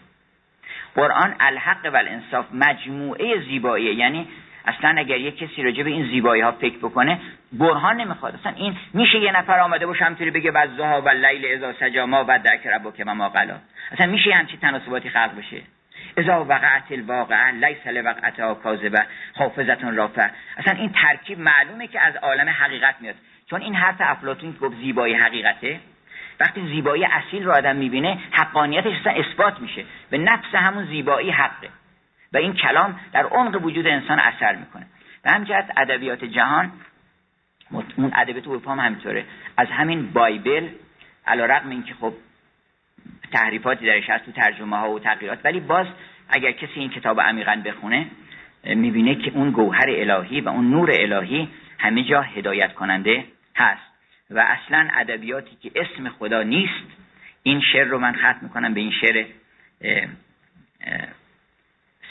قرآن الحق و الانصاف مجموعه زیبایی یعنی اصلا اگر یک کسی راجع به این زیبایی ها فکر بکنه برهان نمی‌خواد. اصلا این میشه یه نفر آمده باشه همطوری بگه وزها و لیل ازا سجا ما و درک که ما قلا. اصلا میشه همچی تناسباتی خلق بشه. ازا وقعت الواقعه لیس لوقعتها کاذبه حافظتون رافع اصلا این ترکیب معلومه که از عالم حقیقت میاد. چون این حرف افلاطون گفت زیبایی حقیقته وقتی زیبایی اصیل رو آدم می‌بینه حقانیتش اصلا اثبات میشه. به نفس همون زیبایی حقه. و این کلام در عمق وجود انسان اثر می‌کنه. و همجهت ادبیات جهان اون ادبیات اروپا هم همینطوره. از همین بایبل علا رقم این که خب تحریفاتی درش هست تو ترجمه ها و تغییرات ولی باز اگر کسی این کتاب عمیقا بخونه می‌بینه که اون گوهر الهی و اون نور الهی همه جا هدایت کننده هست. و اصلا ادبیاتی که اسم خدا نیست این شعر رو من ختم می‌کنم به این شعر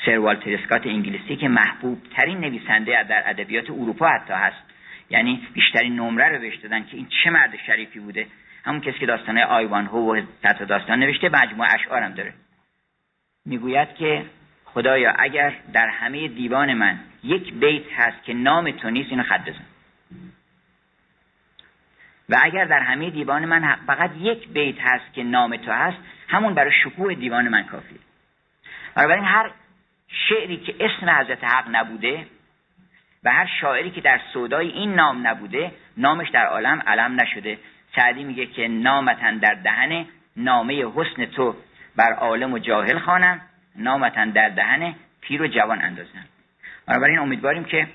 سر والتر اسکات انگلیسی که محبوب ترین نویسنده در ادبیات اروپا حتی هست. یعنی بیشترین نمره رو بهش دادن که این چه مرد شریفی بوده. همون کسی که داستانه آیوان هو و تحت داستان نوشته مجموعه اشعارم داره. می‌گوید که خدایا اگر در همه دیوان من یک بیت هست که نام تو نیست اینو خط بزن. و اگر در همه دیوان من فقط یک بیت هست که نام تو هست همون برای شکوه دیوان من کافیه. بنابراین هر شعری که اسم حضرت حق نبوده و هر شاعری که در سودای این نام نبوده نامش در عالم علم نشده. سعدی میگه که نامتن در دهن نامه حسن تو بر عالم و جاهل خوانم نامتن در دهن پیر و جوان اندازم. بنابراین امیدواریم که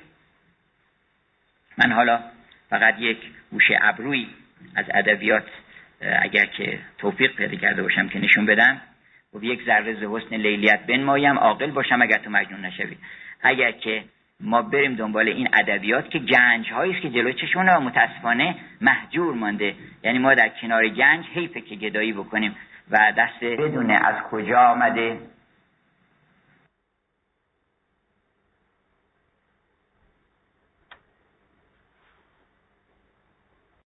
من حالا فقط یک گوشه ابروی از ادبیات اگر که توفیق پیدا کرده باشم که نشون بدم. و یک ذره ز حسن لیلیت بنمایم عاقل باشم اگر تو مجنون نشوی. اگر که ما بریم دنبال این ادبیات که گنج هایی است که جلوی چشمونه و متاسفانه محجور مانده. یعنی ما در کنار گنج حیفه که گدایی بکنیم و دست بدونه از کجا آمده؟